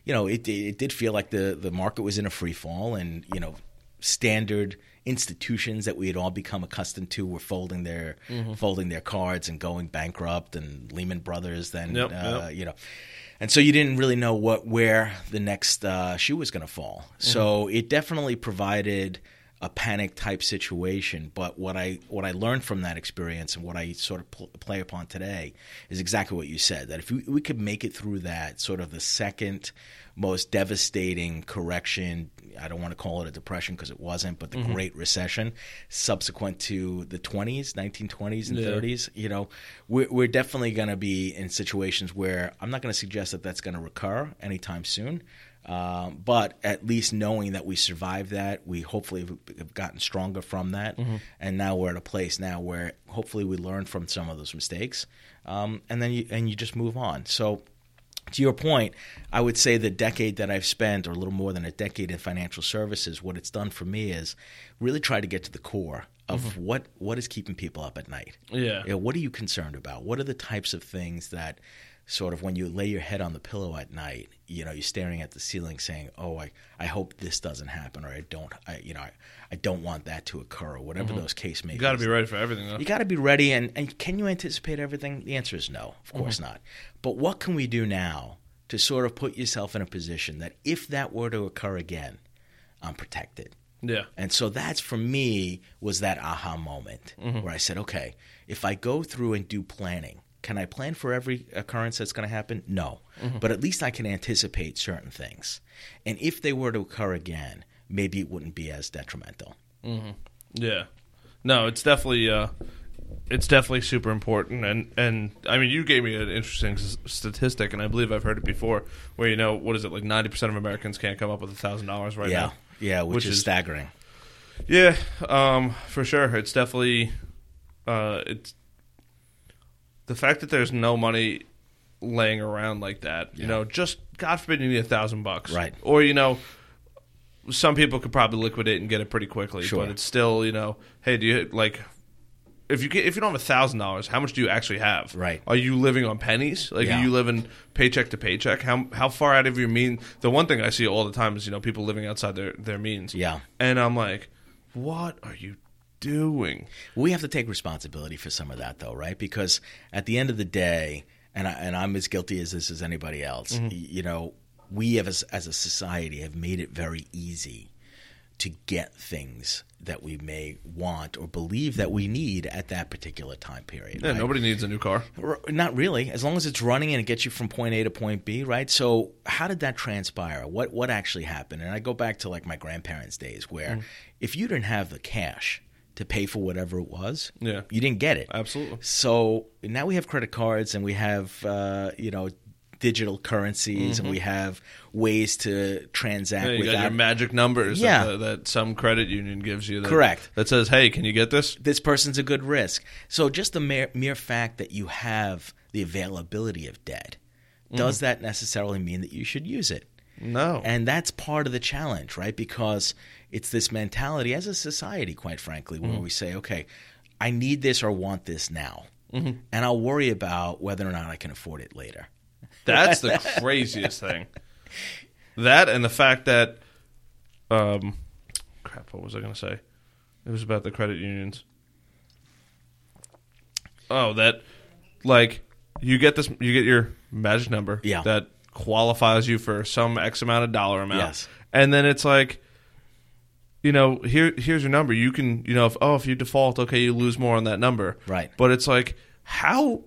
[SPEAKER 2] you know it it did feel like the the market was in a free fall, and you know standard institutions that we had all become accustomed to were folding their folding their cards and going bankrupt, and Lehman Brothers then
[SPEAKER 1] Yep,
[SPEAKER 2] uh,
[SPEAKER 1] yep.
[SPEAKER 2] you know and so you didn't really know what where the next uh, shoe was going to fall. So it definitely provided a panic type situation. But what I what I learned from that experience and what I sort of pl- play upon today is exactly what you said. That if we, we could make it through that sort of the second most devastating correction. I don't want to call it a depression because it wasn't, but the Great Recession subsequent to the 20s, 1920s and
[SPEAKER 1] Yeah.
[SPEAKER 2] 30s, you know, we're, we're definitely going to be in situations where I'm not going to suggest that that's going to recur anytime soon. Um, but at least knowing that we survived that, we hopefully have- gotten stronger from that, and now we're at a place now where hopefully we learn from some of those mistakes, um, and then you and you just move on. So to your point, I would say the decade that I've spent, or a little more than a decade in financial services, what it's done for me is really try to get to the core of mm-hmm. what what is keeping people up at night.
[SPEAKER 1] Yeah.
[SPEAKER 2] You know, what are you concerned about? What are the types of things that sort of when you lay your head on the pillow at night, you know, you're staring at the ceiling saying, "Oh, I, I hope this doesn't happen," or "I don't, I, you know, I, I don't want that to occur," or whatever mm-hmm. those case may be.
[SPEAKER 1] You got to be ready for everything, though.
[SPEAKER 2] You got to be ready. And, and can you anticipate everything? The answer is no, of mm-hmm. course not. But what can we do now to sort of put yourself in a position that if that were to occur again, I'm protected?
[SPEAKER 1] Yeah.
[SPEAKER 2] And so that's for me was that aha moment mm-hmm. where I said, okay, if I go through and do planning, can I plan for every occurrence that's going to happen? No. But at least I can anticipate certain things. And if they were to occur again, maybe it wouldn't be as detrimental.
[SPEAKER 1] Yeah. No, it's definitely uh, it's definitely super important, and and I mean, you gave me an interesting s- statistic, and I believe I've heard it before, where you know what is it like ninety percent of Americans can't come up with a thousand dollars right
[SPEAKER 2] yeah,
[SPEAKER 1] now.
[SPEAKER 2] yeah, which,
[SPEAKER 1] Which
[SPEAKER 2] is,
[SPEAKER 1] is-
[SPEAKER 2] staggering.
[SPEAKER 1] Yeah, um, for sure. It's definitely uh, it's the fact that there's no money laying around like that. You know, just God forbid you need a thousand bucks,
[SPEAKER 2] Right.
[SPEAKER 1] Or you know, some people could probably liquidate and get it pretty quickly,
[SPEAKER 2] Sure.
[SPEAKER 1] but it's still you know, hey, do you like? If you get, if you don't have a thousand dollars, how much do you actually have?
[SPEAKER 2] Right.
[SPEAKER 1] Are you living on pennies? Like,
[SPEAKER 2] Yeah.
[SPEAKER 1] are you living paycheck to paycheck? How how far out of your mean? The one thing I see all the time is you know people living outside their their means.
[SPEAKER 2] Yeah.
[SPEAKER 1] And I'm like, what are you doing?
[SPEAKER 2] We have to take responsibility for some of that, though, right? Because at the end of the day, and I, and I'm as guilty as this as anybody else. y- You know, we have as, as a society have made it very easy to get things that we may want or believe that we need at that particular time period.
[SPEAKER 1] Yeah,
[SPEAKER 2] right?
[SPEAKER 1] nobody needs a new car.
[SPEAKER 2] Not really. As long as it's running and it gets you from point A to point B, right? So, how did that transpire? What what actually happened? And I go back to like my grandparents' days, where
[SPEAKER 1] Mm.
[SPEAKER 2] if you didn't have the cash to pay for whatever it was,
[SPEAKER 1] Yeah.
[SPEAKER 2] you didn't get it.
[SPEAKER 1] Absolutely.
[SPEAKER 2] So now we have credit cards and we have uh, you know digital currencies and we have ways to transact
[SPEAKER 1] Mm-hmm. Yeah, you got your magic numbers
[SPEAKER 2] Yeah.
[SPEAKER 1] that, that some credit union gives you. That,
[SPEAKER 2] Correct.
[SPEAKER 1] That says, hey, can you get this?
[SPEAKER 2] this person's a good risk. So just the mere, mere fact that you have the availability of debt, does that necessarily mean that you should use it?
[SPEAKER 1] No.
[SPEAKER 2] And that's part of the challenge, right? Because it's this mentality as a society, quite frankly, where we say, okay, I need this or want this now. And I'll worry about whether or not I can afford it later.
[SPEAKER 1] That's the craziest thing. That and the fact that, um, crap. What was I going to say? It was about the credit unions. Oh, that like you get this, you get your magic number.
[SPEAKER 2] Yeah.
[SPEAKER 1] That qualifies you for some X amount of dollar amount.
[SPEAKER 2] Yes.
[SPEAKER 1] And then it's like. You know, here here's your number. You can, you know, if oh, if you default, okay, you lose more on that number.
[SPEAKER 2] Right.
[SPEAKER 1] But it's like, how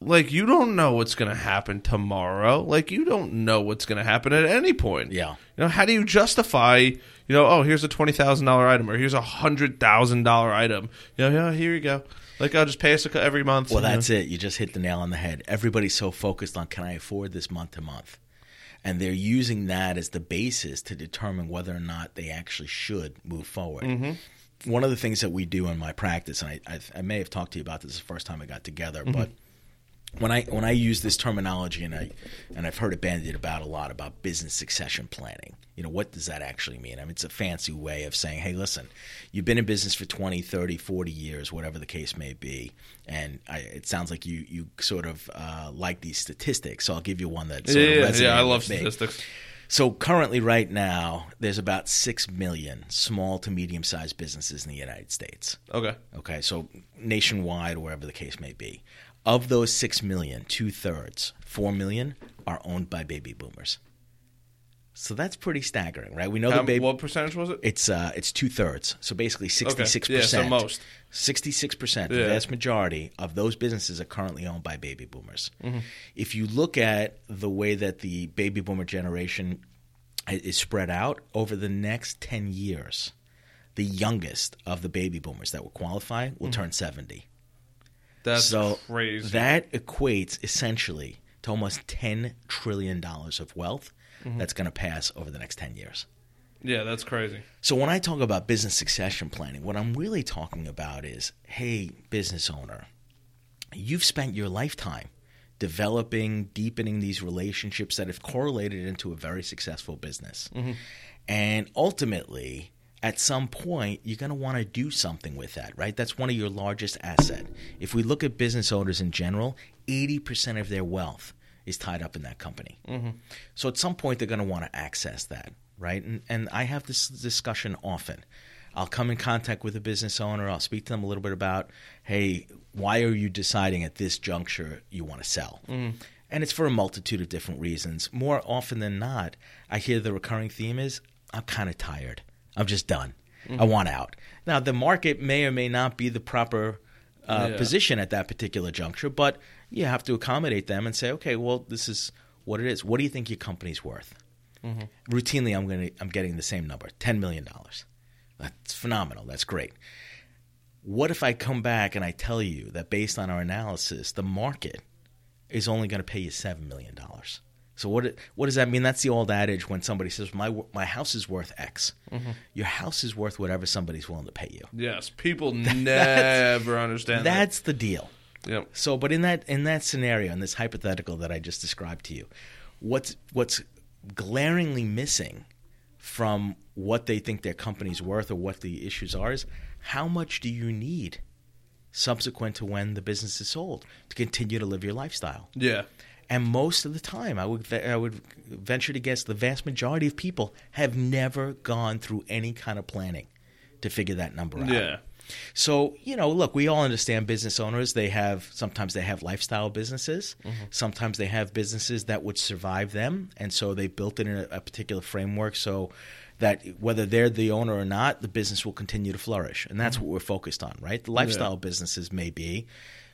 [SPEAKER 1] like you don't know what's going to happen tomorrow like you don't know what's going to happen at any point
[SPEAKER 2] Yeah.
[SPEAKER 1] you know how do you justify you know oh here's a $20000 item or here's a $100000 item you know yeah here you go like i'll just pay us every month
[SPEAKER 2] Well,
[SPEAKER 1] you know?
[SPEAKER 2] that's it. You just hit the nail on the head. Everybody's so focused on can I afford this month to month? And they're using that as the basis to determine whether or not they actually should move forward. Mm-hmm. One of the things that we do in my practice, and I, I, I may have talked to you about this the first time we got together, mm-hmm. but when I when I use this terminology and I and I've heard it bandied about a lot about business succession planning. You know, what does that actually mean? I mean, it's a fancy way of saying, "Hey, listen, you've been in business for 20, 30, 40 years, whatever the case may be." And I, it sounds like you you sort of uh, like these statistics. So I'll give you one that sort
[SPEAKER 1] yeah,
[SPEAKER 2] of
[SPEAKER 1] yeah, yeah i love
[SPEAKER 2] with me.
[SPEAKER 1] statistics
[SPEAKER 2] So currently, right now, there's about six million small to medium sized businesses in the United States.
[SPEAKER 1] okay
[SPEAKER 2] Okay, so nationwide, wherever the case may be. Of those six million, two thirds, four million, are owned by baby boomers. So that's pretty staggering, right? We know the baby.
[SPEAKER 1] what percentage was it
[SPEAKER 2] It's uh, it's two thirds, so basically sixty six percent.
[SPEAKER 1] yeah, so most.
[SPEAKER 2] Sixty six percent, the vast majority of those businesses are currently owned by baby boomers.
[SPEAKER 1] Mm-hmm.
[SPEAKER 2] If you look at the way that the baby boomer generation is spread out over the next ten years, the youngest of the baby boomers that will qualify will turn seventy.
[SPEAKER 1] That's
[SPEAKER 2] so
[SPEAKER 1] crazy
[SPEAKER 2] that equates essentially to almost ten trillion dollars of wealth
[SPEAKER 1] Mm-hmm.
[SPEAKER 2] that's going to pass over the next ten years.
[SPEAKER 1] yeah that's crazy
[SPEAKER 2] So when I talk about business succession planning, what I'm really talking about is, hey, business owner, you've spent your lifetime developing, deepening these relationships that have correlated into a very successful business. And ultimately, at some point, you're going to want to do something with that, right? That's one of your largest asset. If we look at business owners in general, 80% of their wealth is tied up in that company. Mm-hmm. So at some point, they're going to want to access that, right? And, and I have this discussion often. I'll come in contact with a business owner. I'll speak to them a little bit about, hey, why are you deciding at this juncture you want to sell? Mm-hmm. And it's for a multitude of different reasons. More often than not, I hear the recurring theme is, I'm kind of tired. I'm just done. I want out. Now, the market may or may not be the proper uh,
[SPEAKER 1] Yeah.
[SPEAKER 2] position at that particular juncture, but you have to accommodate them and say, okay, well, this is what it is. What do you think your company's worth? Routinely, I'm going to I'm getting the same number, ten million dollars. That's phenomenal. That's great. what if I come back and I tell you that based on our analysis, the market is only going to pay you $7 million? So what what does that mean? That's the old adage when somebody says my my house is worth X.
[SPEAKER 1] Mm-hmm.
[SPEAKER 2] Your house is worth whatever somebody's willing to pay you.
[SPEAKER 1] Yes, people never understand that.
[SPEAKER 2] That's the deal.
[SPEAKER 1] Yep.
[SPEAKER 2] So, but in that in that scenario, in this hypothetical that I just described to you, what's what's glaringly missing from what they think their company's worth or what the issues are is how much do you need subsequent to when the business is sold to continue to live your lifestyle?
[SPEAKER 1] Yeah.
[SPEAKER 2] And most of the time, I would I would venture to guess the vast majority of people have never gone through any kind of planning to figure that number out.
[SPEAKER 1] Yeah.
[SPEAKER 2] So, you know, look, we all understand business owners. They have sometimes they have lifestyle businesses. Mm-hmm. Sometimes they have businesses that would survive them, and so they built it in a, a particular framework so that whether they're the owner or not, the business will continue to flourish. And that's mm-hmm. what we're focused on, right? The lifestyle businesses may be,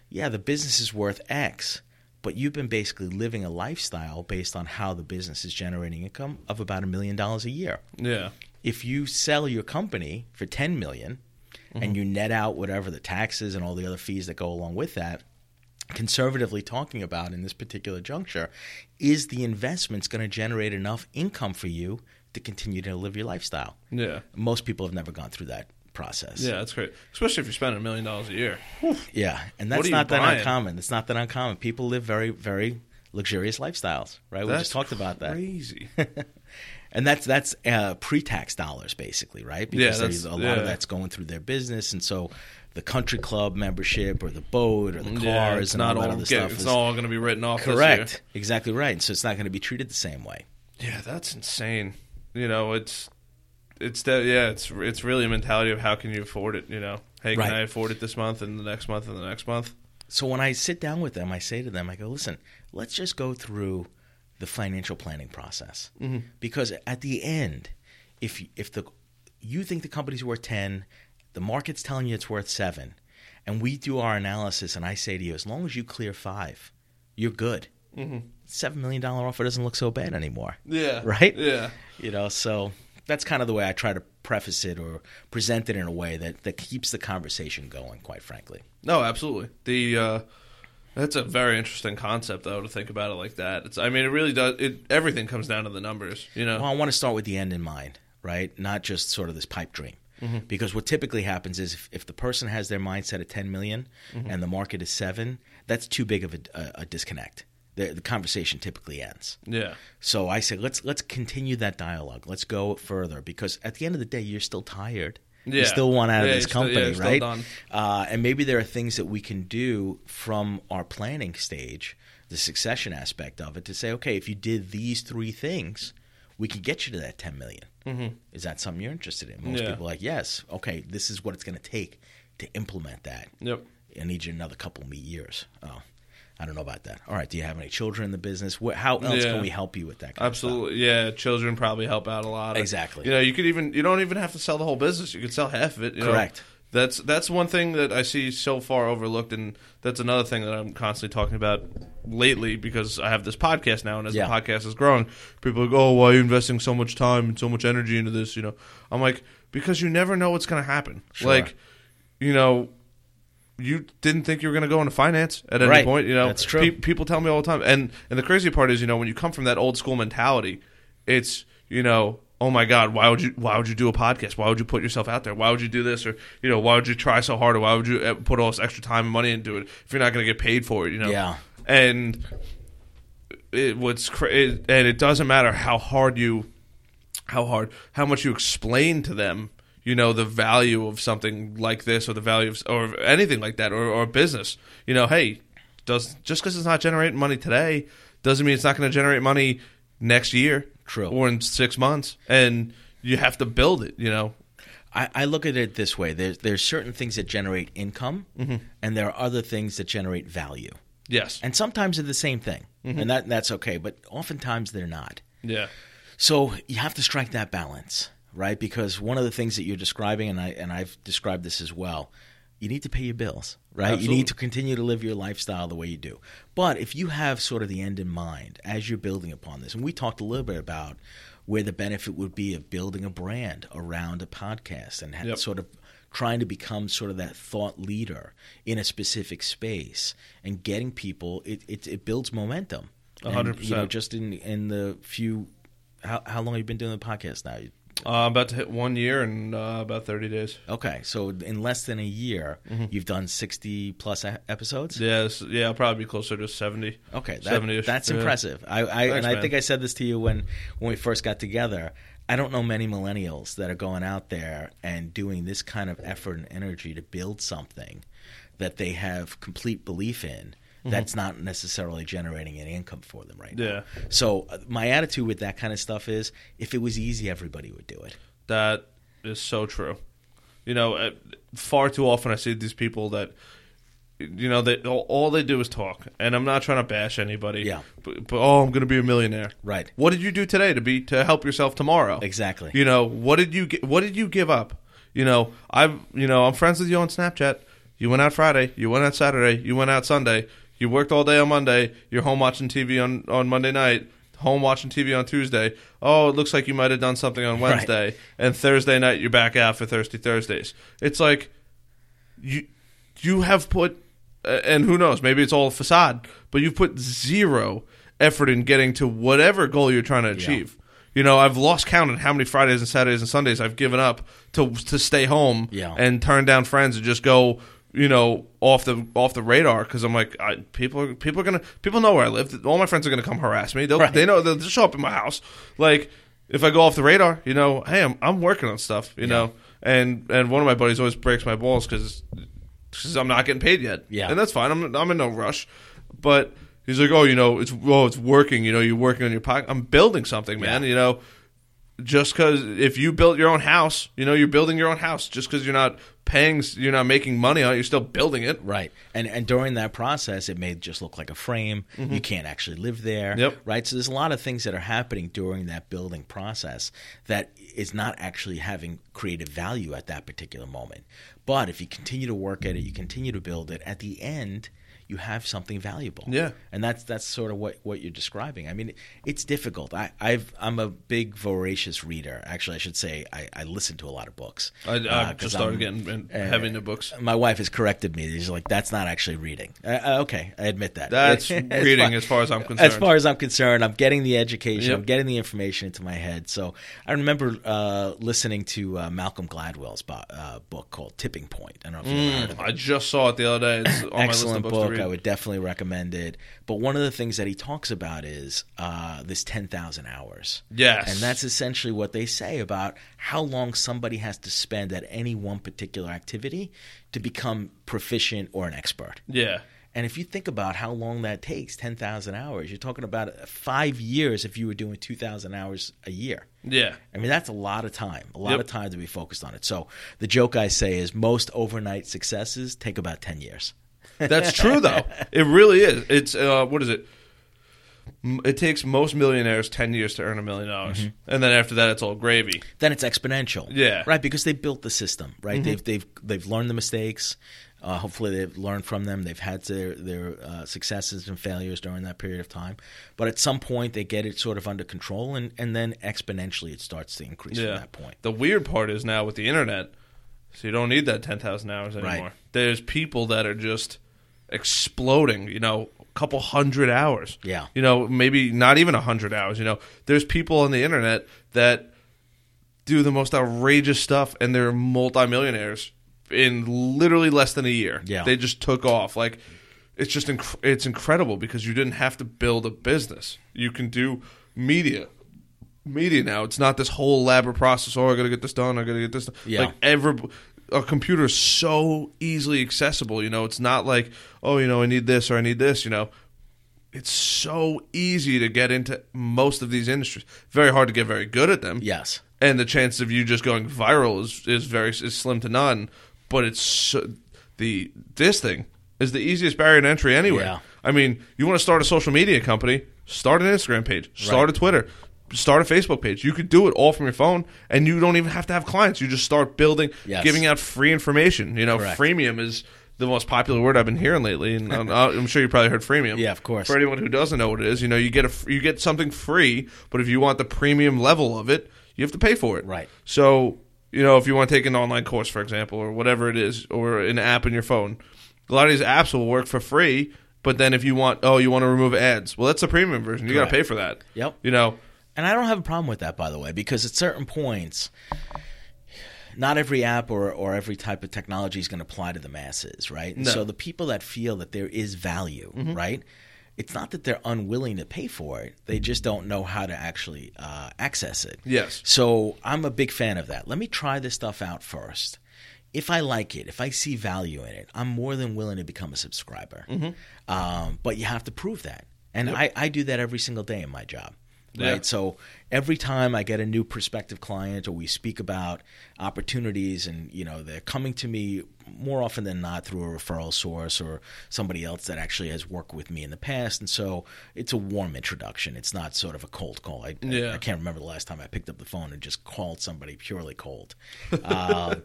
[SPEAKER 2] yeah, the business is worth X, but you've been basically living a lifestyle based on how the business is generating income of about a million dollars a year
[SPEAKER 1] Yeah.
[SPEAKER 2] if you sell your company for 10 million and mm-hmm. you net out whatever the taxes and all the other fees that go along with that conservatively talking about in this particular juncture is the investments going to generate enough income for you to continue to live your lifestyle
[SPEAKER 1] Yeah.
[SPEAKER 2] most people have never gone through that process
[SPEAKER 1] Yeah, that's great. Especially if you're spending a million dollars a year.
[SPEAKER 2] yeah and that's not that
[SPEAKER 1] buying?
[SPEAKER 2] uncommon it's not that uncommon people live very very luxurious lifestyles right we just talked about that
[SPEAKER 1] Crazy.
[SPEAKER 2] and that's that's uh, pre-tax dollars basically right
[SPEAKER 1] Yeah,
[SPEAKER 2] because
[SPEAKER 1] that's-
[SPEAKER 2] a lot
[SPEAKER 1] yeah.
[SPEAKER 2] of that's going through their business and so the country club membership or the boat or the cars
[SPEAKER 1] yeah,
[SPEAKER 2] and
[SPEAKER 1] not
[SPEAKER 2] all that other
[SPEAKER 1] get-
[SPEAKER 2] stuff
[SPEAKER 1] it's
[SPEAKER 2] is
[SPEAKER 1] all going to be written off.
[SPEAKER 2] correct exactly right so it's not going to be treated the same way
[SPEAKER 1] Yeah, that's insane. You know, it's it's yeah, it's it's really a mentality of how can you afford it. You know, hey, can
[SPEAKER 2] Right.
[SPEAKER 1] I afford it this month and the next month and the next month?
[SPEAKER 2] so when i sit down with them i say to them i go listen let's just go through the financial planning process because at the end if if the you think the company's worth 10 the market's telling you it's worth 7 and we do our analysis and i say to you as long as you clear 5 you're good
[SPEAKER 1] Mm-hmm.
[SPEAKER 2] $7 million offer doesn't look so bad anymore
[SPEAKER 1] Yeah,
[SPEAKER 2] Right?
[SPEAKER 1] Yeah,
[SPEAKER 2] you know so that's kind of the way i try to preface it or present it in a way that, that keeps the conversation going quite frankly
[SPEAKER 1] no, absolutely. The uh, that's a very interesting concept though to think about it like that. It's I mean, it really does. It everything comes down to the numbers. You know.
[SPEAKER 2] Well, I want to start with the end in mind, right? Not just sort of this pipe dream. Because what typically happens is if, if the person has their mindset at 10 million and the market is seven, that's too big of a, a, a disconnect. The, the conversation typically ends.
[SPEAKER 1] yeah.
[SPEAKER 2] So I say let's let's continue that dialogue. Let's go further because at the end of the day, you're still tired. You
[SPEAKER 1] Yeah.
[SPEAKER 2] still want out of this
[SPEAKER 1] you're still- yeah,
[SPEAKER 2] company, right? Uh, and maybe there are things that we can do from our planning stage, the succession aspect of it, to say, okay, if you did these three things, we could get you to that ten million.
[SPEAKER 1] Mm-hmm.
[SPEAKER 2] Is that something you're interested in? Most
[SPEAKER 1] Yeah.
[SPEAKER 2] people are like, yes. Okay, this is what it's going to take to implement that.
[SPEAKER 1] Yep.
[SPEAKER 2] I need you another couple of years. Oh, I don't know about that. All right, do you have any children in the business? How else
[SPEAKER 1] Yeah.
[SPEAKER 2] can we help you with that? Kind Of
[SPEAKER 1] Absolutely. Yeah, children probably help out a lot.
[SPEAKER 2] Exactly.
[SPEAKER 1] You know, you could even you don't even have to sell the whole business. You could sell half of it. you know.
[SPEAKER 2] Correct.
[SPEAKER 1] That's that's one thing that I see so far overlooked, and that's another thing that I'm constantly talking about lately because I have this podcast now, and as
[SPEAKER 2] Yeah.
[SPEAKER 1] the podcast is growing, people are like, "Oh, why are you investing so much time and so much energy into this?" You know, I'm like, because you never know what's going to happen.
[SPEAKER 2] Sure.
[SPEAKER 1] Like, you know, you didn't think you were going to go into finance at any
[SPEAKER 2] Right.
[SPEAKER 1] point. You know,
[SPEAKER 2] That's true.
[SPEAKER 1] Pe- people tell me all the time, and and the crazy part is, you know, when you come from that old school mentality, it's you know, oh my god, why would you why would you do a podcast? Why would you put yourself out there? Why would you do this? Or you know, why would you try so hard? Or why would you uh, put all this extra time and money into it if you're not going to get paid for it? You know,
[SPEAKER 2] Yeah.
[SPEAKER 1] and it what's cra- it, and it doesn't matter how hard you how hard how much you explain to them you know the value of something like this or the value of or anything like that or, or a business you know hey does just because it's not generating money today doesn't mean it's not going to generate money next year
[SPEAKER 2] True.
[SPEAKER 1] or in six months and you have to build it you know
[SPEAKER 2] I, I look at it this way: there's there's certain things that generate income,
[SPEAKER 1] Mm-hmm.
[SPEAKER 2] and there are other things that generate value.
[SPEAKER 1] yes
[SPEAKER 2] And sometimes they're the same thing,
[SPEAKER 1] Mm-hmm.
[SPEAKER 2] and that that's okay. But oftentimes they're not.
[SPEAKER 1] yeah
[SPEAKER 2] So you have to strike that balance, right? Because one of the things that you're describing, and I and I've described this as well, you need to pay your bills, right?
[SPEAKER 1] Absolutely.
[SPEAKER 2] You need to continue to live your lifestyle the way you do. But if you have sort of the end in mind as you're building upon this, and we talked a little bit about where the benefit would be of building a brand around a podcast and
[SPEAKER 1] Yep.
[SPEAKER 2] sort of trying to become sort of that thought leader in a specific space and getting people, it, it, it builds momentum.
[SPEAKER 1] A hundred
[SPEAKER 2] And, You know,
[SPEAKER 1] percent.
[SPEAKER 2] just in, in the few, how, how long have you been doing the podcast now?
[SPEAKER 1] Uh, about to hit one year in uh, about 30 days.
[SPEAKER 2] Okay, so in less than a year,
[SPEAKER 1] Mm-hmm.
[SPEAKER 2] you've done sixty plus episodes.
[SPEAKER 1] Yeah, this- yeah, I'll probably be closer to 70.
[SPEAKER 2] Okay, that,
[SPEAKER 1] 70-ish,
[SPEAKER 2] that's
[SPEAKER 1] yeah.
[SPEAKER 2] impressive. I, I
[SPEAKER 1] Thanks,
[SPEAKER 2] and I
[SPEAKER 1] man.
[SPEAKER 2] think I said this to you when when we first got together. I don't know many millennials that are going out there and doing this kind of effort and energy to build something that they have complete belief in.
[SPEAKER 1] Mm-hmm.
[SPEAKER 2] That's not necessarily generating any income for them right now.
[SPEAKER 1] Yeah.
[SPEAKER 2] So uh, my attitude with that kind of stuff is, if it was easy, everybody would do it.
[SPEAKER 1] That is so true. You know, uh, far too often I see these people that, you know, they all, all they do is talk, and I'm not trying to bash anybody.
[SPEAKER 2] Yeah.
[SPEAKER 1] But, but oh, I'm going to be a millionaire.
[SPEAKER 2] Right.
[SPEAKER 1] What did you do today to be to help yourself tomorrow?
[SPEAKER 2] Exactly.
[SPEAKER 1] You know, what did you what did you give up? You know, I've you know I'm friends with you on Snapchat. You went out Friday. You went out Saturday. You went out Sunday. You worked all day on Monday. You're home watching TV on on Monday night. Home watching TV on Tuesday. Oh, it looks like you might have done something on
[SPEAKER 2] Right.
[SPEAKER 1] Wednesday. And Thursday night, you're back out for Thirsty Thursdays. It's like you you have put, and who knows, maybe it's all a facade, but you've put zero effort in getting to whatever goal you're trying to achieve. You know, I've lost count on how many Fridays and Saturdays and Sundays I've given up to to stay home
[SPEAKER 2] Yeah.
[SPEAKER 1] and turn down friends and just go, you know, off the off the radar because I'm like, I, people are people are gonna people know where I live. All my friends are gonna come harass me. They'll,
[SPEAKER 2] Right.
[SPEAKER 1] They know they'll just show up in my house. Like if I go off the radar, you know, hey, I'm I'm working on stuff, you know, and and one of my buddies always breaks my balls because I'm not getting paid yet.
[SPEAKER 2] Yeah.
[SPEAKER 1] and that's fine. I'm I'm in no rush, but. He's like, oh, you know, it's oh, it's working. You know, you're working on your pocket. I'm building something, man.
[SPEAKER 2] Yeah.
[SPEAKER 1] You know, just because if you built your own house, you know, you're building your own house. Just because you're not paying, you're not making money on it, you're still building it.
[SPEAKER 2] Right. And and during that process, it may just look like a frame. You can't actually live there.
[SPEAKER 1] Mm-hmm. Yep.
[SPEAKER 2] Right. So there's a lot of things that are happening during that building process that is not actually having creative value at that particular moment. But if you continue to work at it, you continue to build it, at the end, you have something valuable.
[SPEAKER 1] Yeah.
[SPEAKER 2] And that's that's sort of what, what you're describing. I mean, it's difficult. I, I've I'm a big voracious reader. Actually, I should say I, I listen to a lot of books.
[SPEAKER 1] I, I
[SPEAKER 2] Uh,
[SPEAKER 1] just started
[SPEAKER 2] I'm-
[SPEAKER 1] getting
[SPEAKER 2] uh,
[SPEAKER 1] heavy into books.
[SPEAKER 2] my wife has corrected me. She's like, "That's not actually reading." Uh, uh, okay, I admit that.
[SPEAKER 1] That's
[SPEAKER 2] As
[SPEAKER 1] reading
[SPEAKER 2] far-
[SPEAKER 1] as far as I'm concerned.
[SPEAKER 2] As far as I'm concerned, I'm getting the education.
[SPEAKER 1] Yep.
[SPEAKER 2] I'm getting the information into my head. So I remember uh, listening to uh, Malcolm Gladwell's bo- uh, book called Tipping Point. I don't know if you've ever heard of it.
[SPEAKER 1] I just saw it the other day. It's on my list
[SPEAKER 2] Excellent
[SPEAKER 1] of books to
[SPEAKER 2] book. I would definitely recommend it. But one of the things that he talks about is uh, this 10,000 hours.
[SPEAKER 1] Yes.
[SPEAKER 2] And that's essentially what they say about how long somebody has to spend at any one particular activity to become proficient or an expert.
[SPEAKER 1] yeah.
[SPEAKER 2] And if you think about how long that takes, 10,000 hours, you're talking about five years if you were doing 2,000 hours a year.
[SPEAKER 1] Yeah.
[SPEAKER 2] I mean, that's a lot of time, a lot
[SPEAKER 1] Yep.
[SPEAKER 2] of time to be focused on it. So the joke I say is most overnight successes take about 10 years.
[SPEAKER 1] That's true though. It really is. It's uh, what is it? It takes most millionaires ten years to earn a million dollars,
[SPEAKER 2] Mm-hmm.
[SPEAKER 1] and then after that, it's all gravy.
[SPEAKER 2] then it's exponential.
[SPEAKER 1] Yeah.
[SPEAKER 2] Right, because they built the system, right?
[SPEAKER 1] Mm-hmm.
[SPEAKER 2] They've they've they've learned the mistakes. Uh, hopefully, they've learned from them. They've had their their uh, successes and failures during that period of time. But at some point, they get it sort of under control, and, and then exponentially, it starts to increase from that point.
[SPEAKER 1] The weird part is now with the internet, so you don't need that ten thousand hours anymore. There's people that are just exploding. You know, a couple hundred hours.
[SPEAKER 2] Yeah.
[SPEAKER 1] You know, maybe not even a hundred hours. You know, there's people on the internet that do the most outrageous stuff, and they're multimillionaires in literally less than a year.
[SPEAKER 2] Yeah.
[SPEAKER 1] They just took off. Like it's just inc- it's incredible because you didn't have to build a business. You can do media. Media now. It's not this whole elaborate process. Oh, I got to get this done. I got to get this done.
[SPEAKER 2] Yeah.
[SPEAKER 1] Like every a computer is so easily accessible. You know, it's not like oh, you know, I need this or I need this. You know, it's so easy to get into most of these industries. Very hard to get very good at them
[SPEAKER 2] Yes.
[SPEAKER 1] and the chance of you just going viral is is very is slim to none. But it's so, the this thing is the easiest barrier to entry anywhere.
[SPEAKER 2] Yeah.
[SPEAKER 1] I mean, you want to start a social media company, start an Instagram page, start
[SPEAKER 2] Right.
[SPEAKER 1] a Twitter, start a Facebook page. You could do it all from your phone, and you don't even have to have clients. You just start building,
[SPEAKER 2] Yes.
[SPEAKER 1] giving out free information. You know,
[SPEAKER 2] Correct.
[SPEAKER 1] freemium is the most popular word I've been hearing lately, and I'm, I'm sure you probably heard freemium.
[SPEAKER 2] Yeah, of course.
[SPEAKER 1] For anyone who doesn't know what it is, you know, you get a you get something free, but if you want the premium level of it, you have to pay for it.
[SPEAKER 2] Right.
[SPEAKER 1] So, you know, if you want to take an online course, for example, or whatever it is, or an app in your phone, a lot of these apps will work for free. But then if you want, oh, you want to remove ads, well, that's the premium version. You got to pay for that.
[SPEAKER 2] Yep.
[SPEAKER 1] You know,
[SPEAKER 2] And I don't have a problem with that, by the way, because at certain points, not every app or, or every type of technology is going to apply to the masses, right? And
[SPEAKER 1] No.
[SPEAKER 2] So the people that feel that there is value, right? It's not that they're unwilling to pay for it; they just don't know how to actually uh, access it.
[SPEAKER 1] Yes.
[SPEAKER 2] So I'm a big fan of that. Let me try this stuff out first. If I like it, if I see value in it, I'm more than willing to become a subscriber. Um, but you have to prove that, and I, I do that every single day in my job. Right.
[SPEAKER 1] Yeah.
[SPEAKER 2] So every time I get a new prospective client or we speak about opportunities and you know they're coming to me more often than not through a referral source or somebody else that actually has worked with me in the past and so it's a warm introduction. It's not sort of a cold call. I,
[SPEAKER 1] Yeah.
[SPEAKER 2] I, I can't remember the last time I picked up the phone and just called somebody purely cold. Um,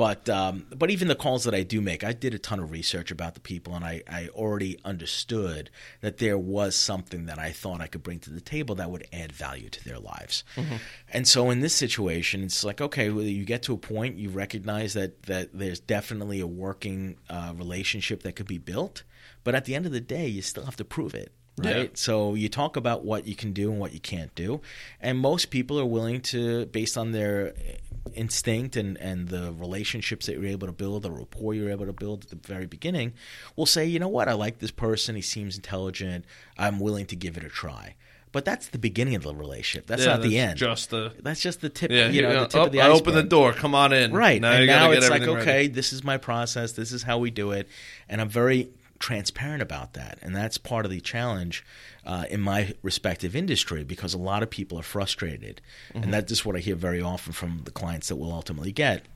[SPEAKER 2] but um, but even the calls that I do make, I did a ton of research about the people, and I, I already understood that there was something that I thought I could bring to the table that would add value to their lives. And so in this situation, it's like okay, well, you get to a point, you recognize that that there's definitely a working uh, relationship that could be built, but at the end of the day, you still have to prove it. Right.
[SPEAKER 1] Yeah.
[SPEAKER 2] So you talk about what you can do and what you can't do. And most people are willing to, based on their instinct and, and the relationships that you're able to build, the rapport you're able to build at the very beginning, will say, you know what, I like this person. He seems intelligent. I'm willing to give it a try. But that's the beginning of the relationship. That's
[SPEAKER 1] Yeah,
[SPEAKER 2] not the end.
[SPEAKER 1] Just the
[SPEAKER 2] that's just the tip.
[SPEAKER 1] yeah.
[SPEAKER 2] you know,
[SPEAKER 1] yeah,
[SPEAKER 2] the tip
[SPEAKER 1] oh,
[SPEAKER 2] of the
[SPEAKER 1] I
[SPEAKER 2] iceberg.
[SPEAKER 1] open the door. Come on in.
[SPEAKER 2] Right.
[SPEAKER 1] Now
[SPEAKER 2] and now
[SPEAKER 1] get
[SPEAKER 2] it's like,
[SPEAKER 1] everything
[SPEAKER 2] okay, this is my process. This is how we do it. And I'm very transparent about that. And that's part of the challenge uh, in my respective industry because a lot of people are frustrated.
[SPEAKER 1] Mm-hmm.
[SPEAKER 2] And that is what I hear very often from the clients that we'll ultimately get.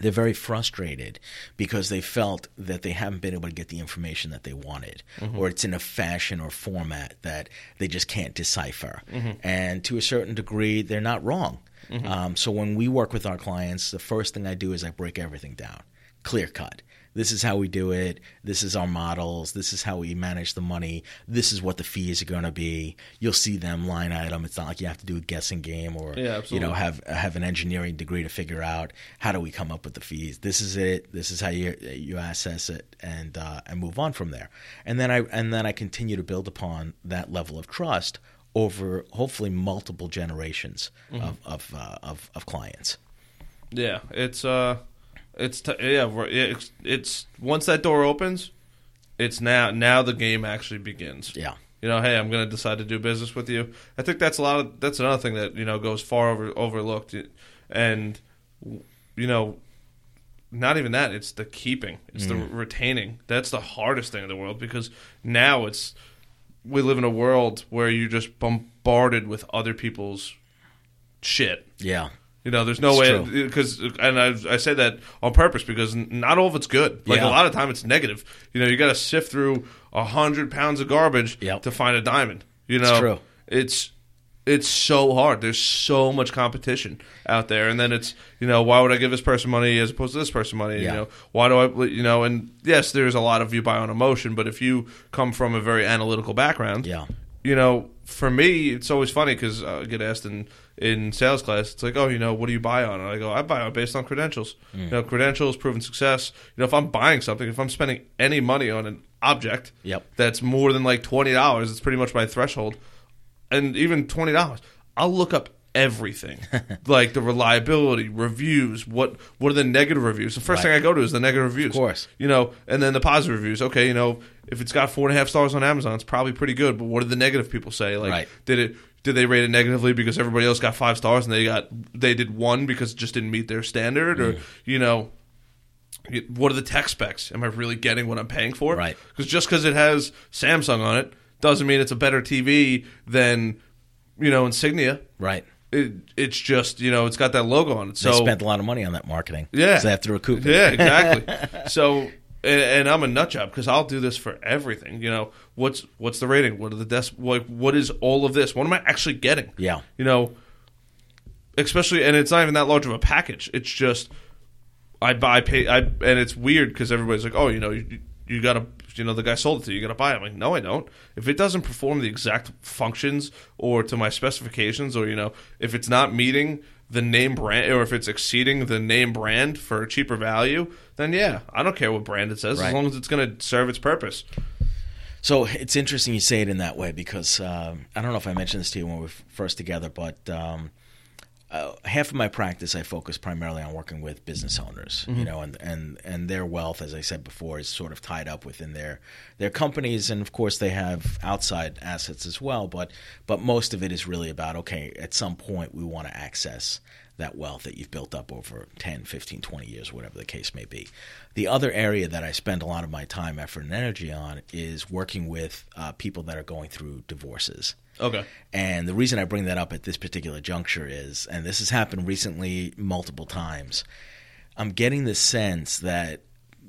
[SPEAKER 2] They're very frustrated because they felt that they haven't been able to get the information that they wanted, or it's in a fashion or format that they just can't decipher. And to a certain degree, they're not wrong. Um, so when we work with our clients, the first thing I do is I break everything down, clear cut. This is how we do it. This is our models. This is how we manage the money. This is what the fees are going to be. You'll see them line item. It's not like you have to do a guessing game or
[SPEAKER 1] Yeah,
[SPEAKER 2] you know have have an engineering degree to figure out how do we come up with the fees. This is it. This is how you you assess it and uh, and move on from there. And then I and then I continue to build upon that level of trust over hopefully multiple generations
[SPEAKER 1] Mm-hmm.
[SPEAKER 2] of of, uh, of of clients.
[SPEAKER 1] Yeah, it's uh, it's t- yeah, it's, it's once that door opens, it's now now the game actually begins.
[SPEAKER 2] Yeah.
[SPEAKER 1] You know, hey, I'm going to decide to do business with you. I think that's a lot of that's another thing that you know goes far over overlooked, and you know, not even that. It's the keeping. It's the mm. retaining. That's the hardest thing in the world because now it's we live in a world where you're just bombarded with other people's shit.
[SPEAKER 2] Yeah.
[SPEAKER 1] You know, there's no
[SPEAKER 2] It's
[SPEAKER 1] way because, and I, I say that on purpose because not all of it's good. Like
[SPEAKER 2] Yeah.
[SPEAKER 1] a lot of time, it's negative. You know, you got to sift through a hundred pounds of garbage
[SPEAKER 2] Yep.
[SPEAKER 1] to find a diamond. You know,
[SPEAKER 2] true.
[SPEAKER 1] It's it's so hard. There's so much competition out there, and then it's you know why would I give this person money as opposed to this person money?
[SPEAKER 2] Yeah.
[SPEAKER 1] You know, why do I? You know, and yes, there's a lot of you buy on emotion, but if you come from a very analytical background,
[SPEAKER 2] Yeah.
[SPEAKER 1] you know, for me, it's always funny because I get asked in, in sales class, it's like, oh, you know, what do you buy on? And I go, I buy on based on credentials.
[SPEAKER 2] Mm.
[SPEAKER 1] You know, credentials, proven success. You know, if I'm buying something, if I'm spending any money on an object
[SPEAKER 2] Yep.
[SPEAKER 1] that's more than like $20, it's pretty much my threshold. And even $20, I'll look up everything like the reliability reviews what what are the negative reviews the first
[SPEAKER 2] Right.
[SPEAKER 1] thing i go to is the negative reviews of
[SPEAKER 2] course.
[SPEAKER 1] you know, and then the positive reviews. Okay, you know, if it's got four and a half stars on Amazon, it's probably pretty good. But what did the negative people say? Like,
[SPEAKER 2] Right.
[SPEAKER 1] did it? Did they rate it negatively because everybody else got five stars and they got they did one because it just didn't meet their standard,
[SPEAKER 2] Mm.
[SPEAKER 1] or you know, what are the tech specs? Am I really getting what I'm paying for?
[SPEAKER 2] Right.
[SPEAKER 1] Because just because it has Samsung on it doesn't mean it's a better TV than you know Insignia.
[SPEAKER 2] Right.
[SPEAKER 1] It, it's just you know it's got that logo on it. so They
[SPEAKER 2] spent a lot of money on that marketing.
[SPEAKER 1] Yeah.
[SPEAKER 2] So they have to recoup it.
[SPEAKER 1] Yeah, exactly. so and, and I'm a nut job because I'll do this for everything. You know, what's what's the rating? What are the desk? Like, what is all of this? What am I actually getting?
[SPEAKER 2] Yeah.
[SPEAKER 1] You know, especially, and it's not even that large of a package. It's just I buy pay, I and it's weird because everybody's like, oh, you know, you, you gotta, you know, the guy sold it to you, you gotta buy it. I'm like, no, I don't. If it doesn't perform the exact functions or to my specifications, or you know, if it's not meeting the name brand, or if it's exceeding the name brand for a cheaper value, then yeah, I don't care what brand it says
[SPEAKER 2] Right.
[SPEAKER 1] as long as it's gonna serve its purpose.
[SPEAKER 2] So it's interesting you say it in that way because um, I don't know if I mentioned this to you when we were first together, but um, uh, half of my practice I focus primarily on working with business owners, you know, and, and and their wealth, as I said before, is sort of tied up within their their companies, and of course they have outside assets as well, but but most of it is really about okay, at some point we want to access that wealth that you've built up over 10, 15, 20 years, whatever the case may be. The other area that I spend a lot of my time, effort, and energy on is working with uh, people that are going through divorces.
[SPEAKER 1] Okay.
[SPEAKER 2] And the reason I bring that up at this particular juncture is, and this has happened recently multiple times, I'm getting the sense that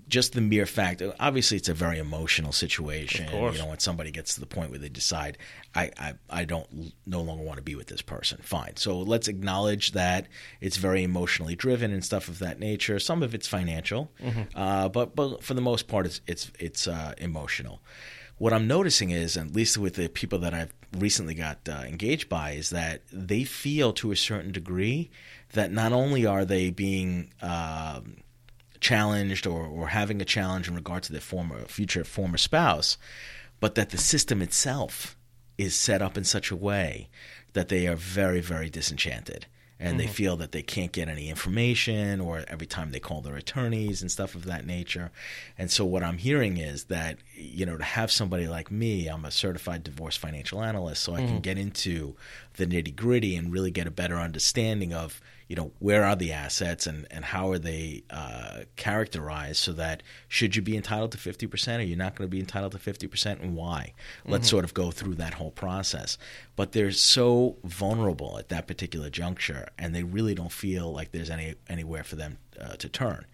[SPEAKER 2] just the mere fact, obviously, it's a very emotional situation.
[SPEAKER 1] Of course.
[SPEAKER 2] You know, when somebody gets to the point where they decide, I, I, I don't no longer want to be with this person. Fine. So let's acknowledge that it's very emotionally driven and stuff of that nature. Some of it's financial, uh, but but for the most part, it's it's it's uh, emotional. What I'm noticing is, at least with the people that I've recently got uh, engaged by, is that they feel to a certain degree that not only are they being um, challenged or, or having a challenge in regard to their former future former spouse, but that the system itself is set up in such a way that they are very very disenchanted and they mm-hmm. feel that they can't get any information or every time they call their attorneys and stuff of that nature. And so what i'm hearing is that you know to have somebody like me i'm a certified divorce financial analyst so i can mm-hmm. get into the nitty gritty and really get a better understanding of you know where are the assets and, and how are they uh, characterized so that should you be entitled to 50% or you're not going to be entitled to 50% and why? Let's sort of go through that whole process. But they're so vulnerable at that particular juncture and they really don't feel like there's any anywhere for them uh, to turn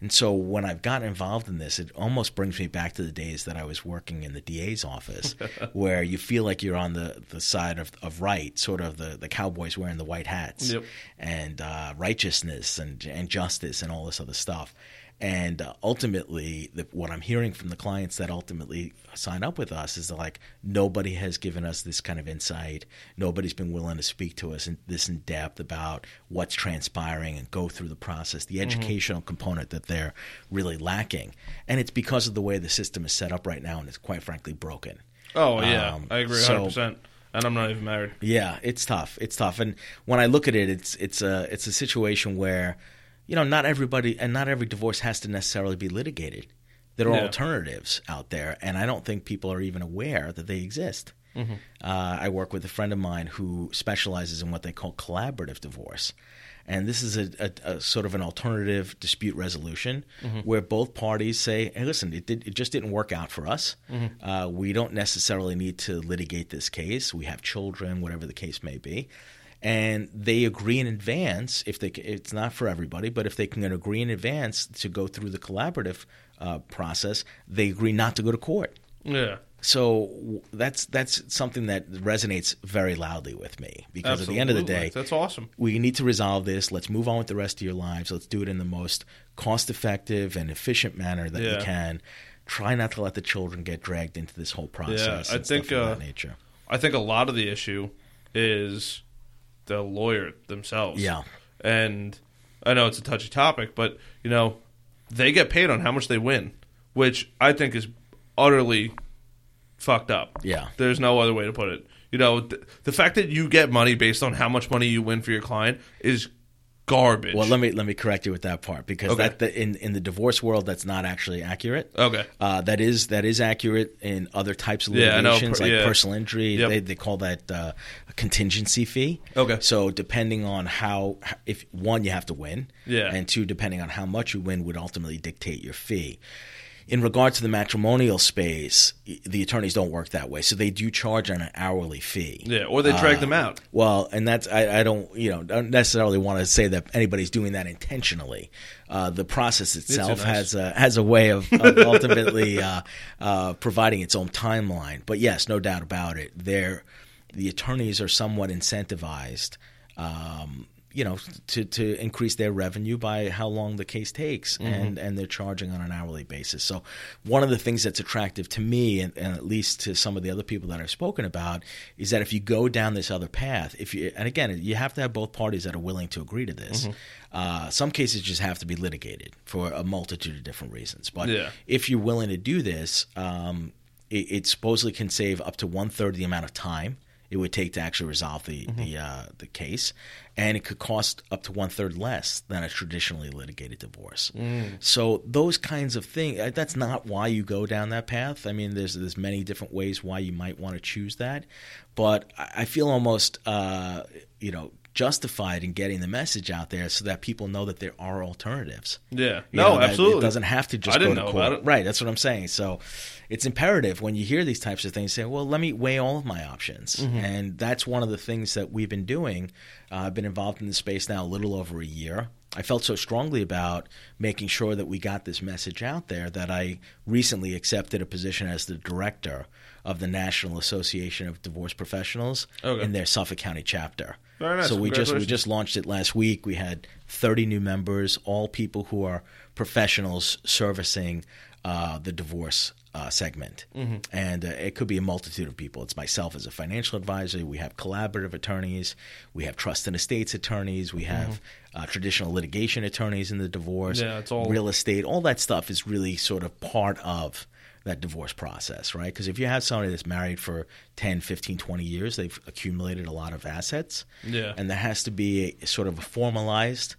[SPEAKER 2] and so when i've gotten involved in this it almost brings me back to the days that i was working in the da's office where you feel like you're on the, the side of, of right sort of the, the cowboys wearing the white hats
[SPEAKER 1] Yep.
[SPEAKER 2] and uh, righteousness and, and justice and all this other stuff. And uh, ultimately, the, what I'm hearing from the clients that ultimately sign up with us is that, like nobody has given us this kind of insight. Nobody's been willing to speak to us in this in depth about what's transpiring and go through the process, the educational component that they're really lacking. And it's because of the way the system is set up right now, and it's quite frankly broken.
[SPEAKER 1] Oh yeah,
[SPEAKER 2] Um,
[SPEAKER 1] I agree
[SPEAKER 2] so-
[SPEAKER 1] 100. percent And I'm not even married.
[SPEAKER 2] Yeah, it's tough. It's tough. And when I look at it, it's it's a it's a situation where, you know, not everybody and not every divorce has to necessarily be litigated. There are
[SPEAKER 1] Yeah.
[SPEAKER 2] alternatives out there, and I don't think people are even aware that they exist. Uh, I work with a friend of mine who specializes in what they call collaborative divorce. And this is a, a, a sort of an alternative dispute resolution where both parties say, "Hey, listen, it did, it just didn't work out for us. Uh, we don't necessarily need to litigate this case. We have children, whatever the case may be." And they agree in advance if they it's not for everybody, but if they can agree in advance to go through the collaborative uh, process, they agree not to go to court.
[SPEAKER 1] Yeah.
[SPEAKER 2] So that's that's something that resonates very loudly with me because at the end of the day,
[SPEAKER 1] that's awesome.
[SPEAKER 2] we need to resolve this. Let's move on with the rest of your lives. Let's do it in the most cost-effective and efficient manner that
[SPEAKER 1] Yeah.
[SPEAKER 2] you can. Try not to let the children get dragged into this whole process.
[SPEAKER 1] Yeah,
[SPEAKER 2] I
[SPEAKER 1] think, uh,
[SPEAKER 2] that nature.
[SPEAKER 1] I think a lot of the issue is the lawyer themselves.
[SPEAKER 2] Yeah.
[SPEAKER 1] And I know it's a touchy topic, but you know, they get paid on how much they win, which I think is utterly fucked up.
[SPEAKER 2] Yeah.
[SPEAKER 1] There's no other way to put it. You know, th- the fact that you get money based on how much money you win for your client is garbage.
[SPEAKER 2] Well, let me let me correct you with that part because
[SPEAKER 1] Okay.
[SPEAKER 2] that the, in in the divorce world that's not actually accurate.
[SPEAKER 1] Okay.
[SPEAKER 2] Uh, that is that is accurate in other types of
[SPEAKER 1] Yeah, I know,
[SPEAKER 2] litigations
[SPEAKER 1] per-
[SPEAKER 2] like
[SPEAKER 1] yeah.
[SPEAKER 2] personal injury.
[SPEAKER 1] Yep.
[SPEAKER 2] They, they call that uh, a contingency fee.
[SPEAKER 1] Okay.
[SPEAKER 2] So depending on how if one you have to win,
[SPEAKER 1] Yeah.
[SPEAKER 2] and two depending on how much you win would ultimately dictate your fee. In regard to the matrimonial space, the attorneys don't work that way. So they do charge on an hourly fee.
[SPEAKER 1] Yeah, or they drag
[SPEAKER 2] Uh,
[SPEAKER 1] them out.
[SPEAKER 2] Well, and that's I, I don't you know don't necessarily want to say that anybody's doing that intentionally. Uh, the process itself
[SPEAKER 1] nice.
[SPEAKER 2] has a has a way of, of ultimately uh, uh, providing its own timeline. But yes, no doubt about it. They're, the attorneys are somewhat incentivized. Um, you know, to, to increase their revenue by how long the case takes, and, and they're charging on an hourly basis. So, one of the things that's attractive to me, and, and at least to some of the other people that I've spoken about, is that if you go down this other path, if you, and again, you have to have both parties that are willing to agree to this. Uh, some cases just have to be litigated for a multitude of different reasons. But
[SPEAKER 1] Yeah.
[SPEAKER 2] if you're willing to do this, um, it, it supposedly can save up to one third the amount of time it would take to actually resolve the the uh, the case, and it could cost up to one third less than a traditionally litigated divorce. So those kinds of things. uh, That's not why you go down that path. I mean, there's there's many different ways why you might want to choose that, but I feel almost uh, you know justified in getting the message out there so that people know that there are alternatives.
[SPEAKER 1] Yeah.
[SPEAKER 2] You
[SPEAKER 1] no,
[SPEAKER 2] know,
[SPEAKER 1] absolutely.
[SPEAKER 2] It doesn't have to just
[SPEAKER 1] I didn't know about it.
[SPEAKER 2] Right, that's what I'm saying. So it's imperative when you hear these types of things, say, well, let me weigh all of my options.
[SPEAKER 1] Mm-hmm.
[SPEAKER 2] And that's one of the things that we've been doing. Uh, I've been involved in the space now a little over a year. I felt so strongly about making sure that we got this message out there that I recently accepted a position as the director of the National Association of Divorce Professionals
[SPEAKER 1] Okay.
[SPEAKER 2] in their Suffolk County chapter.
[SPEAKER 1] Nice.
[SPEAKER 2] So we just we just launched it last week. We had 30 new members, all people who are professionals servicing uh, the divorce uh, segment,
[SPEAKER 1] Mm-hmm.
[SPEAKER 2] and uh, it could be a multitude of people. It's myself as a financial advisor. We have collaborative attorneys. We have trust and estates attorneys. We have uh, traditional litigation attorneys in the divorce.
[SPEAKER 1] Mm-hmm. Yeah, it's all-
[SPEAKER 2] real estate. All that stuff is really sort of part of that divorce process, right? Because if you have somebody that's married for 10, 15, 20 years, they've accumulated a lot of assets.
[SPEAKER 1] Yeah.
[SPEAKER 2] And there has to be a sort of a formalized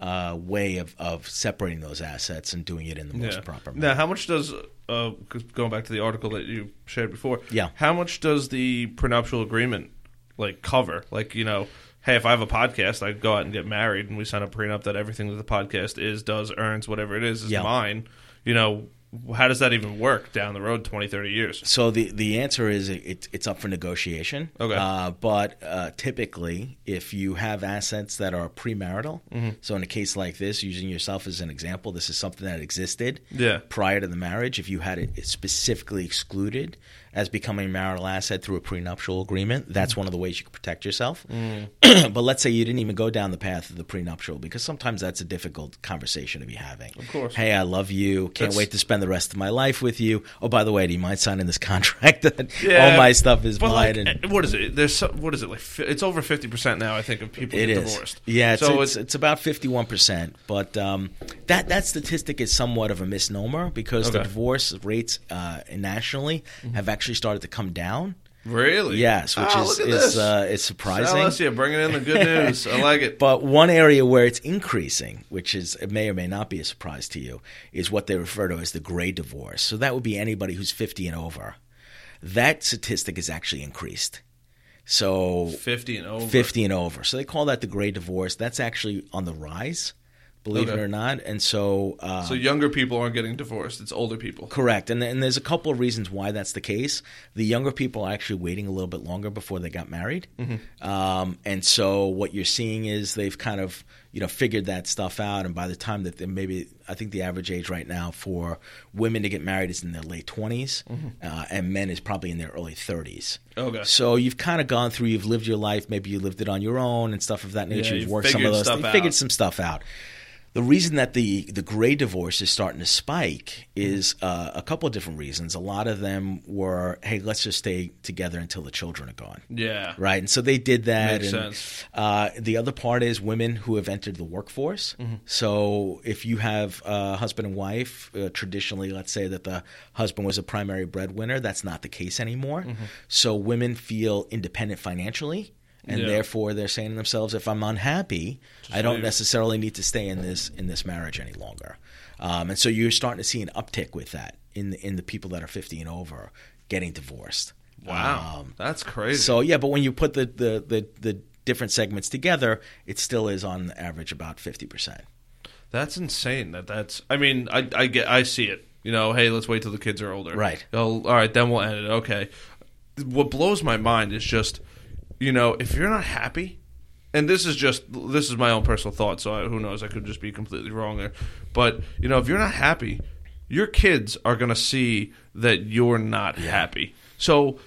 [SPEAKER 2] uh, way of, of separating those assets and doing it in the most proper manner.
[SPEAKER 1] Now, how much does uh, going back to the article that you shared before?
[SPEAKER 2] Yeah.
[SPEAKER 1] How much does the prenuptial agreement like cover? Like, you know, hey, if I have a podcast, I go out and get married, and we sign a prenup that everything that the podcast is, does, earns, whatever it is, is
[SPEAKER 2] Yeah.
[SPEAKER 1] mine. You know, how does that even work down the road 20, 30 years?
[SPEAKER 2] So the the answer is it, it's up for negotiation.
[SPEAKER 1] Okay.
[SPEAKER 2] Uh, but uh, typically, if you have assets that are premarital,
[SPEAKER 1] Mm-hmm.
[SPEAKER 2] so in a case like this, using yourself as an example, this is something that existed
[SPEAKER 1] Yeah.
[SPEAKER 2] prior to the marriage. If you had it specifically excluded as becoming a marital asset through a prenuptial agreement, that's one of the ways you can protect yourself. but let's say you didn't even go down the path of the prenuptial, because sometimes that's a difficult conversation to be having. Of
[SPEAKER 1] course.
[SPEAKER 2] Hey, I love you. Can't
[SPEAKER 1] That's-
[SPEAKER 2] wait to spend the rest of my life with you. Oh, by the way, do you mind signing this contract that all my stuff is mine?
[SPEAKER 1] like,
[SPEAKER 2] and
[SPEAKER 1] eh, what is it? There's some, what is it like? It's over fifty percent now. I think of people
[SPEAKER 2] it
[SPEAKER 1] get
[SPEAKER 2] is.
[SPEAKER 1] divorced.
[SPEAKER 2] Yeah, it's,
[SPEAKER 1] so
[SPEAKER 2] it's, it's about fifty one percent. But um, that that statistic is somewhat of a misnomer because the divorce rates uh, nationally have actually started to come down.
[SPEAKER 1] really
[SPEAKER 2] Yes, which
[SPEAKER 1] Ah,
[SPEAKER 2] is is uh, is surprising.
[SPEAKER 1] Alicia, bringing in the good news. I like it.
[SPEAKER 2] But one area where it's increasing, which is it may or may not be a surprise to you, is what they refer to as the gray divorce. So that would be anybody who's 50 and over. That statistic is actually increased. So
[SPEAKER 1] Fifty and over.
[SPEAKER 2] 50 and over. So they call that the gray divorce. That's actually on the rise, believe
[SPEAKER 1] Okay.
[SPEAKER 2] it or not. And so, uh,
[SPEAKER 1] So younger people aren't getting divorced. It's older people.
[SPEAKER 2] Correct, and and there's a couple of reasons why that's the case. The younger people are actually waiting a little bit longer before they got married, um, and so what you're seeing is they've kind of you know figured that stuff out, and by the time that they maybe I think the average age right now for women to get married is in their late 20s, uh, and men is probably in their early 30s.
[SPEAKER 1] Okay.
[SPEAKER 2] So you've kind of gone through, you've lived your life, maybe you lived it on your own and stuff of that nature.
[SPEAKER 1] Yeah,
[SPEAKER 2] you've worked some of those,
[SPEAKER 1] stuff
[SPEAKER 2] you figured some stuff out. The reason that the the gray divorce is starting to spike is uh, a couple of different reasons. A lot of them were, hey, let's just stay together until the children are gone.
[SPEAKER 1] Yeah.
[SPEAKER 2] Right, and so they did that.
[SPEAKER 1] Makes
[SPEAKER 2] and,
[SPEAKER 1] sense.
[SPEAKER 2] Uh, the other part is women who have entered the workforce.
[SPEAKER 1] Mm-hmm.
[SPEAKER 2] So if you have a husband and wife, uh, traditionally, let's say that the husband was a primary breadwinner, that's not the case anymore.
[SPEAKER 1] Mm-hmm.
[SPEAKER 2] So women feel independent financially. And
[SPEAKER 1] Yeah.
[SPEAKER 2] therefore, they're saying to themselves, "If I'm unhappy, I don't
[SPEAKER 1] leave.
[SPEAKER 2] necessarily need to stay in this in this marriage any longer." Um, and so you're starting to see an uptick with that in the, in the people that are 50 and over getting divorced.
[SPEAKER 1] Wow.
[SPEAKER 2] Um,
[SPEAKER 1] That's crazy.
[SPEAKER 2] so yeah, but when you put the, the, the, the different segments together, it still is on average about fifty percent.
[SPEAKER 1] That's insane. That that's. I mean, I I get. I see it. You know, hey, let's wait till the kids are older.
[SPEAKER 2] Right.
[SPEAKER 1] Oh, all right, then we'll end it. Okay. What blows my mind is just, you know, if you're not happy, and this is just this is my own personal thought, so I, who knows? I could just be completely wrong there. But you know, if you're not happy, your kids are gonna see that you're not happy. So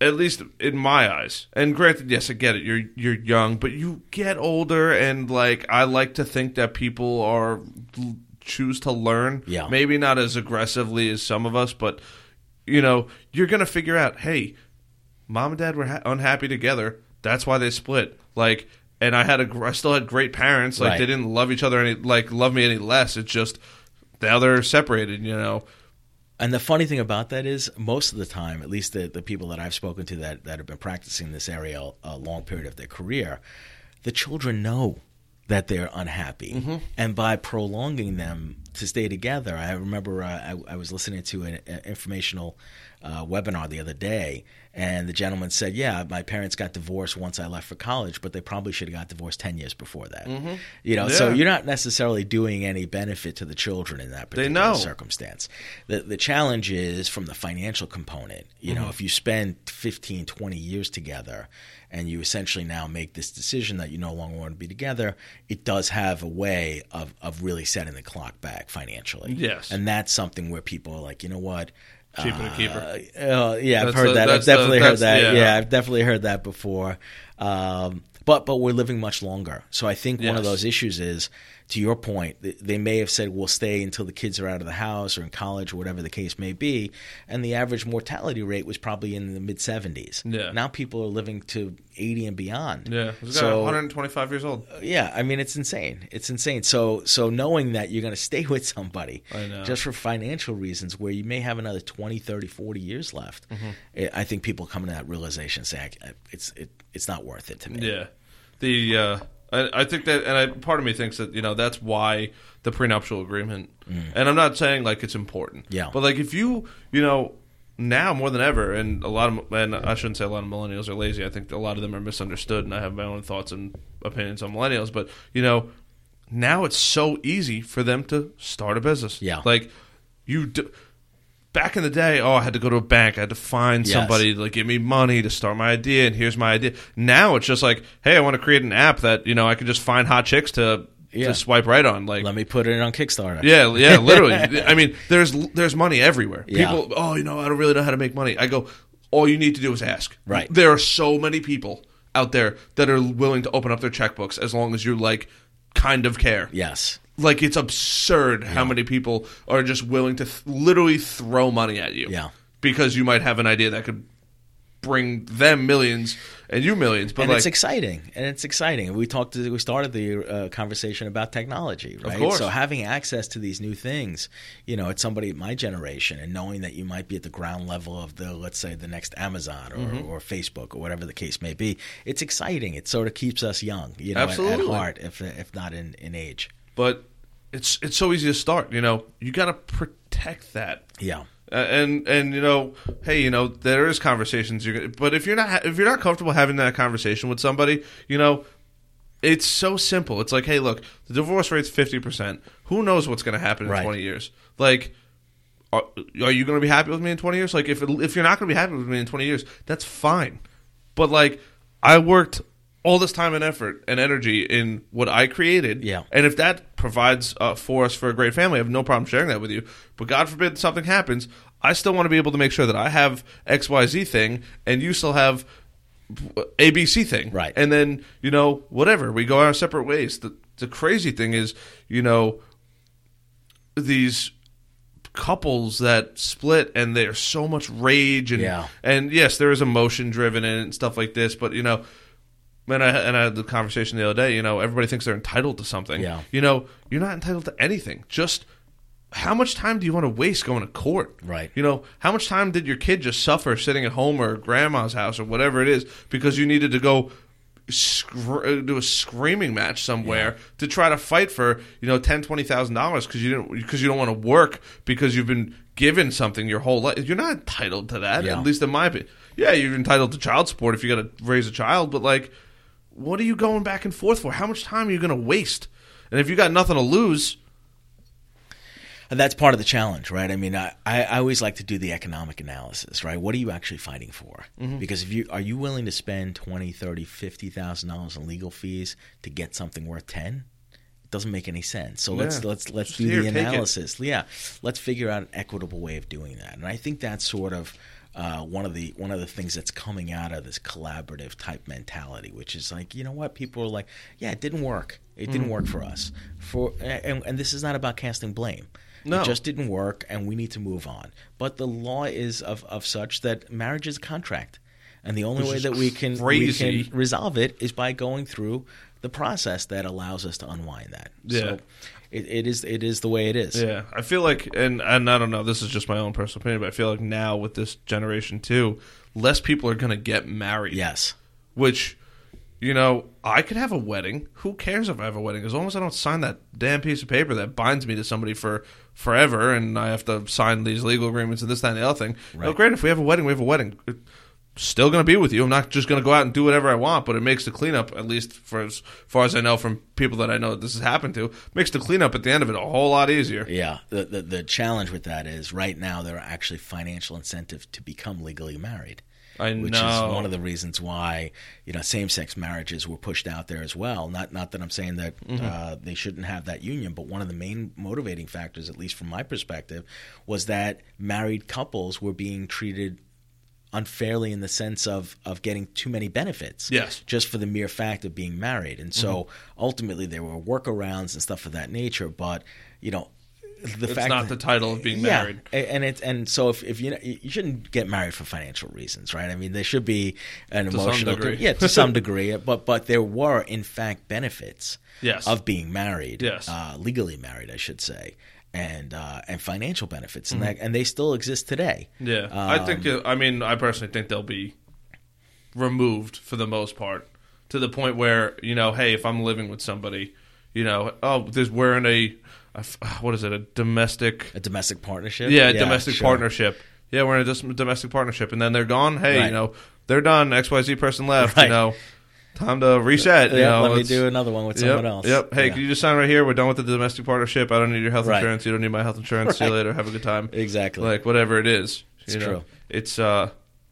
[SPEAKER 1] at least in my eyes. And granted, yes, I get it. You're you're young, but you get older, and like I like to think that people are choose to learn.
[SPEAKER 2] Yeah.
[SPEAKER 1] maybe not as aggressively as some of us, but you know, you're gonna figure out. Hey, mom and dad were ha- unhappy together. That's why they split. Like, and I had a, I still had great parents. Like
[SPEAKER 2] Right.
[SPEAKER 1] they didn't love each other any like love me any less. It's just now they're separated. You know.
[SPEAKER 2] And the funny thing about that is, most of the time, at least the, the people that I've spoken to that, that have been practicing this area a, long period of their career, the children know that they're unhappy. And by prolonging them to stay together, I remember uh, I, I was listening to an, an informational uh, webinar the other day, and the gentleman said, "Yeah, my parents got divorced once I left for college, but they probably should have got divorced ten years before that." You know, so you're not necessarily doing any benefit to the children in that particular circumstance. The the challenge is from the financial component. You
[SPEAKER 1] Mm-hmm.
[SPEAKER 2] know, if you spend 15, 20 years together and you essentially now make this decision that you no longer want to be together, it does have a way of, of really setting the clock back financially.
[SPEAKER 1] Yes.
[SPEAKER 2] And that's something where people are like, you know what?
[SPEAKER 1] Cheaper to keep her.
[SPEAKER 2] Uh, uh, yeah, I've
[SPEAKER 1] That's
[SPEAKER 2] heard
[SPEAKER 1] the-
[SPEAKER 2] that. I've
[SPEAKER 1] that's the-
[SPEAKER 2] definitely heard
[SPEAKER 1] that's-
[SPEAKER 2] that.
[SPEAKER 1] yeah.
[SPEAKER 2] Yeah. I've definitely heard that before. Um, but but we're living much longer, so I think one of
[SPEAKER 1] Yes.
[SPEAKER 2] those issues is, to your point, they may have said we'll stay until the kids are out of the house or in college or whatever the case may be, and the average mortality rate was probably in the mid seventies.
[SPEAKER 1] Yeah.
[SPEAKER 2] Now people are living to eighty and beyond.
[SPEAKER 1] Yeah,
[SPEAKER 2] So
[SPEAKER 1] 125 years old.
[SPEAKER 2] yeah, I mean it's insane. It's insane. So so knowing that you're going to stay with somebody just for financial reasons where you may have another 20, 30, 40 years left.
[SPEAKER 1] Mm-hmm.
[SPEAKER 2] I think people come to that realization and say I- I- it's it, it's not worth it to me.
[SPEAKER 1] Yeah, the uh, I, I think that, and I, part of me thinks that you know that's why the prenuptial agreement. Mm. And I'm not saying like it's important.
[SPEAKER 2] Yeah.
[SPEAKER 1] but like if you you know now more than ever, and a lot of and I shouldn't say a lot of millennials are lazy. I think a lot of them are misunderstood, and I have my own thoughts and opinions on millennials. But you know, now it's so easy for them to start a business.
[SPEAKER 2] Yeah.
[SPEAKER 1] like you. Do, Back in the day, oh, I had to go to a bank. I had to find
[SPEAKER 2] Yes.
[SPEAKER 1] somebody to like give me money to start my idea, and here's my idea. Now it's just like, hey, I want to create an app that you know I can just find hot chicks to
[SPEAKER 2] Yeah.
[SPEAKER 1] to swipe right on. Like,
[SPEAKER 2] Let me put it on Kickstarter.
[SPEAKER 1] yeah, yeah, literally. I mean, there's there's money everywhere.
[SPEAKER 2] Yeah.
[SPEAKER 1] People, oh, you know, I don't really know how to make money. I go, all you need to do is ask.
[SPEAKER 2] Right.
[SPEAKER 1] There are so many people out there that are willing to open up their checkbooks as long as you like kind of care.
[SPEAKER 2] Yes.
[SPEAKER 1] Like it's absurd how many people are just willing to th- literally throw money at you.
[SPEAKER 2] Yeah.
[SPEAKER 1] Because you might have an idea that could bring them millions and you millions. But
[SPEAKER 2] and
[SPEAKER 1] like,
[SPEAKER 2] it's exciting, and it's exciting. We talked. We started the uh, conversation about technology, right?
[SPEAKER 1] course.
[SPEAKER 2] So having access to these new things, you know, it's somebody my generation, and knowing that you might be at the ground level of the, let's say, the next Amazon or,
[SPEAKER 1] Mm-hmm.
[SPEAKER 2] or Facebook or whatever the case may be, it's exciting. It sort of keeps us young, you know, at, at heart, if if not in in age.
[SPEAKER 1] But it's it's so easy to start. You know, you got to protect that.
[SPEAKER 2] Yeah.
[SPEAKER 1] Uh, and and you know, hey, you know, there is conversations. You're, gonna- but if you're not if you're not comfortable having that conversation with somebody, you know, it's so simple. It's like, hey, look, the divorce rate's fifty percent. Who knows what's going to happen in
[SPEAKER 2] Right.
[SPEAKER 1] twenty years? Like, are, are you going to be happy with me in twenty years? Like, if it, if you're not going to be happy with me in twenty years, that's fine. But like, I worked all this time and effort and energy in what I created.
[SPEAKER 2] Yeah.
[SPEAKER 1] And if that provides uh, for us for a great family, I have no problem sharing that with you. But God forbid something happens, I still want to be able to make sure that I have X Y Z thing, and you still have ABC thing.
[SPEAKER 2] Right.
[SPEAKER 1] And then you know whatever we go our separate ways. The the crazy thing is, you know, these couples that split and there's so much rage and
[SPEAKER 2] Yeah.
[SPEAKER 1] and yes there is emotion driven and stuff like this but you know and I, and I had the conversation the other day you know everybody thinks they're entitled to something
[SPEAKER 2] Yeah.
[SPEAKER 1] you know you're not entitled to anything just how much time do you want to waste going to court
[SPEAKER 2] Right.
[SPEAKER 1] you know how much time did your kid just suffer sitting at home or grandma's house or whatever it is because you needed to go scr- uh, do a screaming match somewhere to try to fight for you know ten twenty thousand dollars because you didn't because you don't want to work because you've been given something your whole life. You're not entitled to that.
[SPEAKER 2] Yeah.
[SPEAKER 1] At least in my opinion. Yeah, you're entitled to child support if you got to raise a child, but like, what are you going back and forth for? How much time are you going to waste? And if you got nothing to lose,
[SPEAKER 2] And that's part of the challenge, right? I mean, I, I always like to do the economic analysis, right? What are you actually fighting for?
[SPEAKER 1] Mm-hmm.
[SPEAKER 2] Because if you are you willing to spend twenty, thirty, fifty thousand dollars in legal fees to get something worth ten? It doesn't make any sense. So let's let's let's
[SPEAKER 1] Just
[SPEAKER 2] do
[SPEAKER 1] here,
[SPEAKER 2] the analysis. Yeah, let's figure out an equitable way of doing that. And I think that's sort of uh, one of the one of the things that's coming out of this collaborative type mentality, which is like, you know what, people are like, yeah, it didn't work. It
[SPEAKER 1] Mm.
[SPEAKER 2] didn't work for us. For and, and this is not about casting blame.
[SPEAKER 1] No.
[SPEAKER 2] It just didn't work, and we need to move on. But the law is of, of such that marriage is a contract, and the only
[SPEAKER 1] Which
[SPEAKER 2] way that we can we can resolve it is by going through the process that allows us to unwind that.
[SPEAKER 1] Yeah.
[SPEAKER 2] So it, it is it is the way it is.
[SPEAKER 1] Yeah, I feel like, and and I don't know, this is just my own personal opinion, but I feel like now with this generation too, less people are going to get married.
[SPEAKER 2] Yes.
[SPEAKER 1] Which, you know, I could have a wedding. Who cares if I have a wedding? As long as I don't sign that damn piece of paper that binds me to somebody for forever, and I have to sign these legal agreements and this, that, and the other thing.
[SPEAKER 2] Right.
[SPEAKER 1] Oh, great! If we have a wedding, we have a wedding. Still going to be with you. I'm not just going to go out and do whatever I want, but it makes the cleanup, at least for as far as I know from people that I know that this has happened to, makes the cleanup at the end of it a whole lot easier.
[SPEAKER 2] Yeah. The, the the challenge with that is right now there are actually financial incentives to become legally married.
[SPEAKER 1] I
[SPEAKER 2] which
[SPEAKER 1] know.
[SPEAKER 2] is one of the reasons why you know same-sex marriages were pushed out there as well. Not not that I'm saying that
[SPEAKER 1] Mm-hmm.
[SPEAKER 2] uh, they shouldn't have that union, but one of the main motivating factors, at least from my perspective, was that married couples were being treated unfairly in the sense of of getting too many benefits.
[SPEAKER 1] Yes.
[SPEAKER 2] just for the mere fact of being married, and so
[SPEAKER 1] Mm-hmm.
[SPEAKER 2] ultimately there were workarounds and stuff of that nature. But you know. The
[SPEAKER 1] It's
[SPEAKER 2] fact
[SPEAKER 1] not
[SPEAKER 2] that-
[SPEAKER 1] the title of being
[SPEAKER 2] yeah,
[SPEAKER 1] married.
[SPEAKER 2] and it's and so if, if you you shouldn't get married for financial reasons, right? I mean, there should be an
[SPEAKER 1] some
[SPEAKER 2] emotional,
[SPEAKER 1] degree.
[SPEAKER 2] yeah, to some degree, but but there were in fact benefits
[SPEAKER 1] Yes.
[SPEAKER 2] of being married,
[SPEAKER 1] Yes.
[SPEAKER 2] uh, legally married, I should say, and uh, and financial benefits, and
[SPEAKER 1] Mm-hmm.
[SPEAKER 2] that and they still exist today.
[SPEAKER 1] Yeah, I think.
[SPEAKER 2] Um,
[SPEAKER 1] I mean, I personally think they'll be removed for the most part, to the point where you know, hey, if I'm living with somebody, you know, oh, there's we're in a, a what is it, a domestic,
[SPEAKER 2] a domestic partnership,
[SPEAKER 1] yeah, a domestic
[SPEAKER 2] sure.
[SPEAKER 1] partnership. Yeah, we're in a domestic partnership, and then they're gone. Hey,
[SPEAKER 2] Right.
[SPEAKER 1] you know, they're done. X Y Z person left.
[SPEAKER 2] Right.
[SPEAKER 1] You know, time to reset. you
[SPEAKER 2] Yeah,
[SPEAKER 1] know,
[SPEAKER 2] let me do another one with
[SPEAKER 1] Yep,
[SPEAKER 2] someone else.
[SPEAKER 1] Yep. Hey,
[SPEAKER 2] Yeah.
[SPEAKER 1] can you just sign right here? We're done with the domestic partnership. I don't need your health
[SPEAKER 2] Right.
[SPEAKER 1] insurance. You don't need my health insurance. See you later. Have a good time
[SPEAKER 2] exactly.
[SPEAKER 1] like whatever it is.
[SPEAKER 2] It's
[SPEAKER 1] you know?
[SPEAKER 2] true.
[SPEAKER 1] It's uh,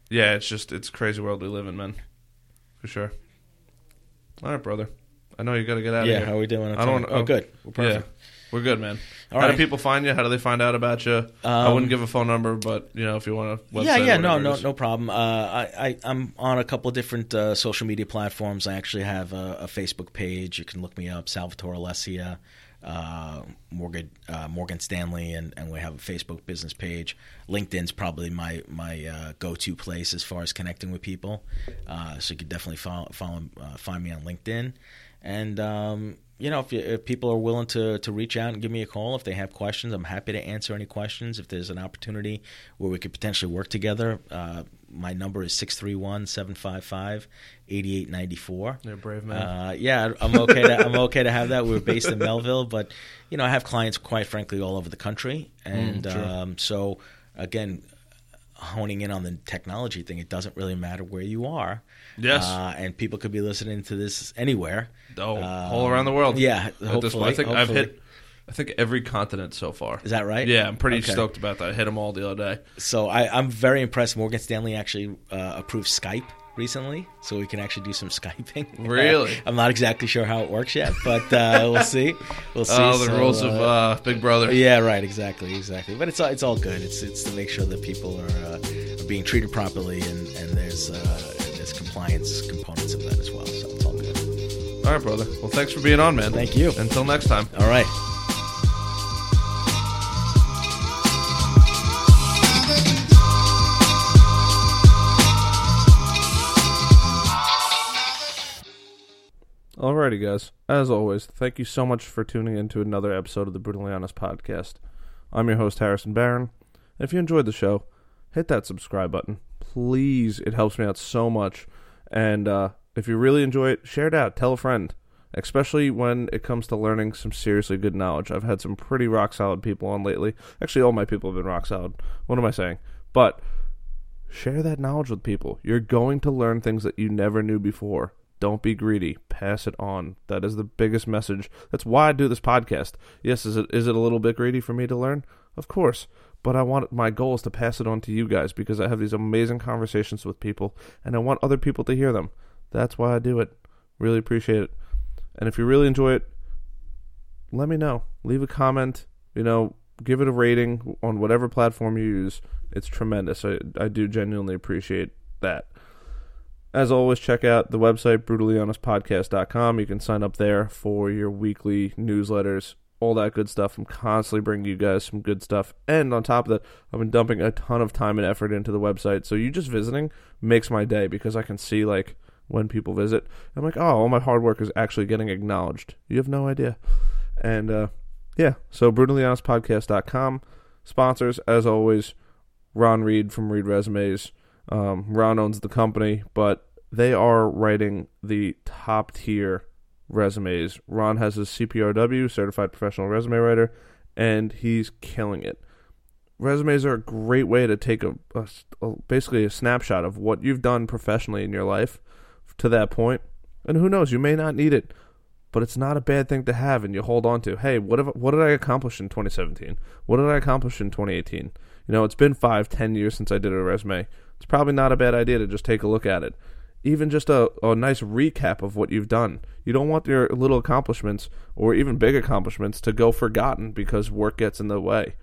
[SPEAKER 1] yeah, it's just it's crazy world we live in, man, for sure. All right, brother. I know you got to get out
[SPEAKER 2] yeah,
[SPEAKER 1] of here.
[SPEAKER 2] how are we doing?
[SPEAKER 1] I don't.
[SPEAKER 2] time? Oh, good. We're perfect.
[SPEAKER 1] Yeah, we're good, man.
[SPEAKER 2] All
[SPEAKER 1] how
[SPEAKER 2] right.
[SPEAKER 1] do people find you? How do they find out about you? I
[SPEAKER 2] Um,
[SPEAKER 1] wouldn't give a phone number, but you know, if you want to,
[SPEAKER 2] yeah, yeah, no, no, no problem. Uh, I, I, I'm on a couple of different uh, social media platforms. I actually have a, a Facebook page. You can look me up, Salvatore Alessia, uh, Morgan, uh, Morgan Stanley, and, and we have a Facebook business page. LinkedIn's probably my my uh, go-to place as far as connecting with people. Uh, so you could definitely follow, follow uh, find me on LinkedIn, and um, you know, if, you, if people are willing to, to reach out and give me a call if they have questions, I'm happy to answer any questions. If there's an opportunity where we could potentially work together, uh, my number is 631 755 8894.
[SPEAKER 1] You're a brave man.
[SPEAKER 2] Uh, yeah, I'm okay. To, I'm okay to have that. We're based in Melville, but you know, I have clients quite frankly all over the country, and
[SPEAKER 1] Mm,
[SPEAKER 2] um, so again, honing in on the technology thing, it doesn't really matter where you are.
[SPEAKER 1] Yes.
[SPEAKER 2] uh, and people could be listening to this anywhere.
[SPEAKER 1] oh, all around the world.
[SPEAKER 2] yeah,
[SPEAKER 1] At this
[SPEAKER 2] hopefully-
[SPEAKER 1] point, I think I've hit. I think every continent so far.
[SPEAKER 2] Is that right?
[SPEAKER 1] Yeah, I'm pretty
[SPEAKER 2] Okay.
[SPEAKER 1] stoked about that. I hit them all the other day.
[SPEAKER 2] So I, I'm very impressed. Morgan Stanley actually uh, approved Skype recently, so we can actually do some Skyping.
[SPEAKER 1] Really?
[SPEAKER 2] I'm not exactly sure how it works yet, but uh, we'll see. We'll see.
[SPEAKER 1] Oh, the
[SPEAKER 2] So,
[SPEAKER 1] rules
[SPEAKER 2] uh,
[SPEAKER 1] of uh, Big Brother.
[SPEAKER 2] Yeah, right. Exactly, exactly. But it's all, it's all good. It's it's to make sure that people are, uh, are being treated properly, and and there's uh, there's compliance components of that as well. So it's all good.
[SPEAKER 1] All right, brother. Well, thanks for being on, man.
[SPEAKER 2] Thank you.
[SPEAKER 1] Until next time.
[SPEAKER 2] All right.
[SPEAKER 1] Alrighty, guys. As always, thank you so much for tuning in to another episode of the Brutally Honest Podcast. I'm your host, Harrison Barron. If you enjoyed the show, hit that subscribe button. Please, it helps me out so much. And uh, if you really enjoy it, share it out. Tell a friend. Especially when it comes to learning some seriously good knowledge. I've had some pretty rock solid people on lately. Actually, all my people have been rock solid. What am I saying? But share that knowledge with people. You're going to learn things that you never knew before. Don't be greedy. Pass it on. That is the biggest message. That's why I do this podcast. Yes, is it is it a little bit greedy for me to learn? Of course. But I want my goal is to pass it on to you guys because I have these amazing conversations with people and I want other people to hear them. That's why I do it. Really appreciate it. And if you really enjoy it, let me know. Leave a comment. You know, give it a rating on whatever platform you use. It's tremendous. I, I do genuinely appreciate that. As always, check out the website, brutallyhonestpodcast.com. You can sign up there for your weekly newsletters, all that good stuff. I'm constantly bringing you guys some good stuff. And on top of that, I've been dumping a ton of time and effort into the website. So you just visiting makes my day because I can see, like, when people visit. I'm like, oh, all my hard work is actually getting acknowledged. You have no idea. And, uh, yeah, so brutallyhonestpodcast.com. Sponsors, as always, Ron Reed from Reed Resumes. Um, Ron owns the company, but they are writing the top tier resumes. Ron has his CPRW, Certified Professional Resume Writer, and he's killing it. Resumes are a great way to take a, a, a basically a snapshot of what you've done professionally in your life to that point. And who knows, you may not need it but it's not a bad thing to have and you hold on to. Hey, what have, what did I accomplish in 2017? What did I accomplish in 2018? You know, it's been five, ten years since I did a resume. It's probably not a bad idea to just take a look at it. Even just a, a nice recap of what you've done. You don't want your little accomplishments or even big accomplishments to go forgotten because work gets in the way.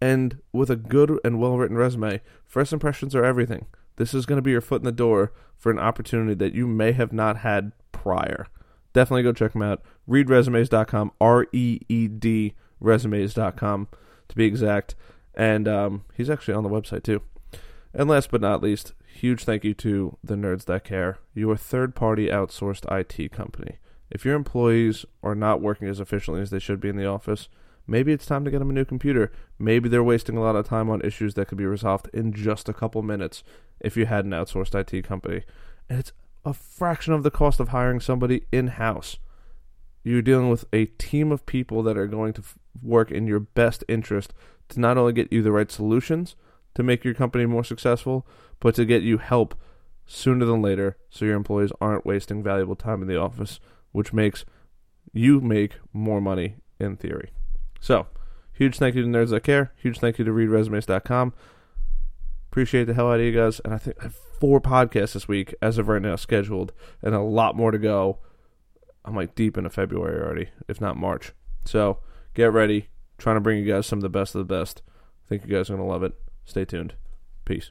[SPEAKER 1] And with a good and well written resume, first impressions are everything. This is going to be your foot in the door for an opportunity that you may have not had prior definitely go check them out. ReedResumes.com, R E E D resumes.com to be exact. And um, he's actually on the website too. And last but not least, huge thank you to the Nerds That Care, your third party outsourced IT company. If your employees are not working as efficiently as they should be in the office, maybe it's time to get them a new computer. Maybe they're wasting a lot of time on issues that could be resolved in just a couple minutes if you had an outsourced IT company. And it's a fraction of the cost of hiring somebody in house. You're dealing with a team of people that are going to f- work in your best interest to not only get you the right solutions to make your company more successful, but to get you help sooner than later so your employees aren't wasting valuable time in the office, which makes you make more money in theory. So, huge thank you to Nerds That Care. Huge thank you to ReedResumes.com. Appreciate the hell out of you guys. And I think I have four podcasts this week as of right now scheduled, and a lot more to go. I'm like deep into February already, if not March. So get ready. Trying to bring you guys some of the best of the best. I think you guys are going to love it. Stay tuned. Peace.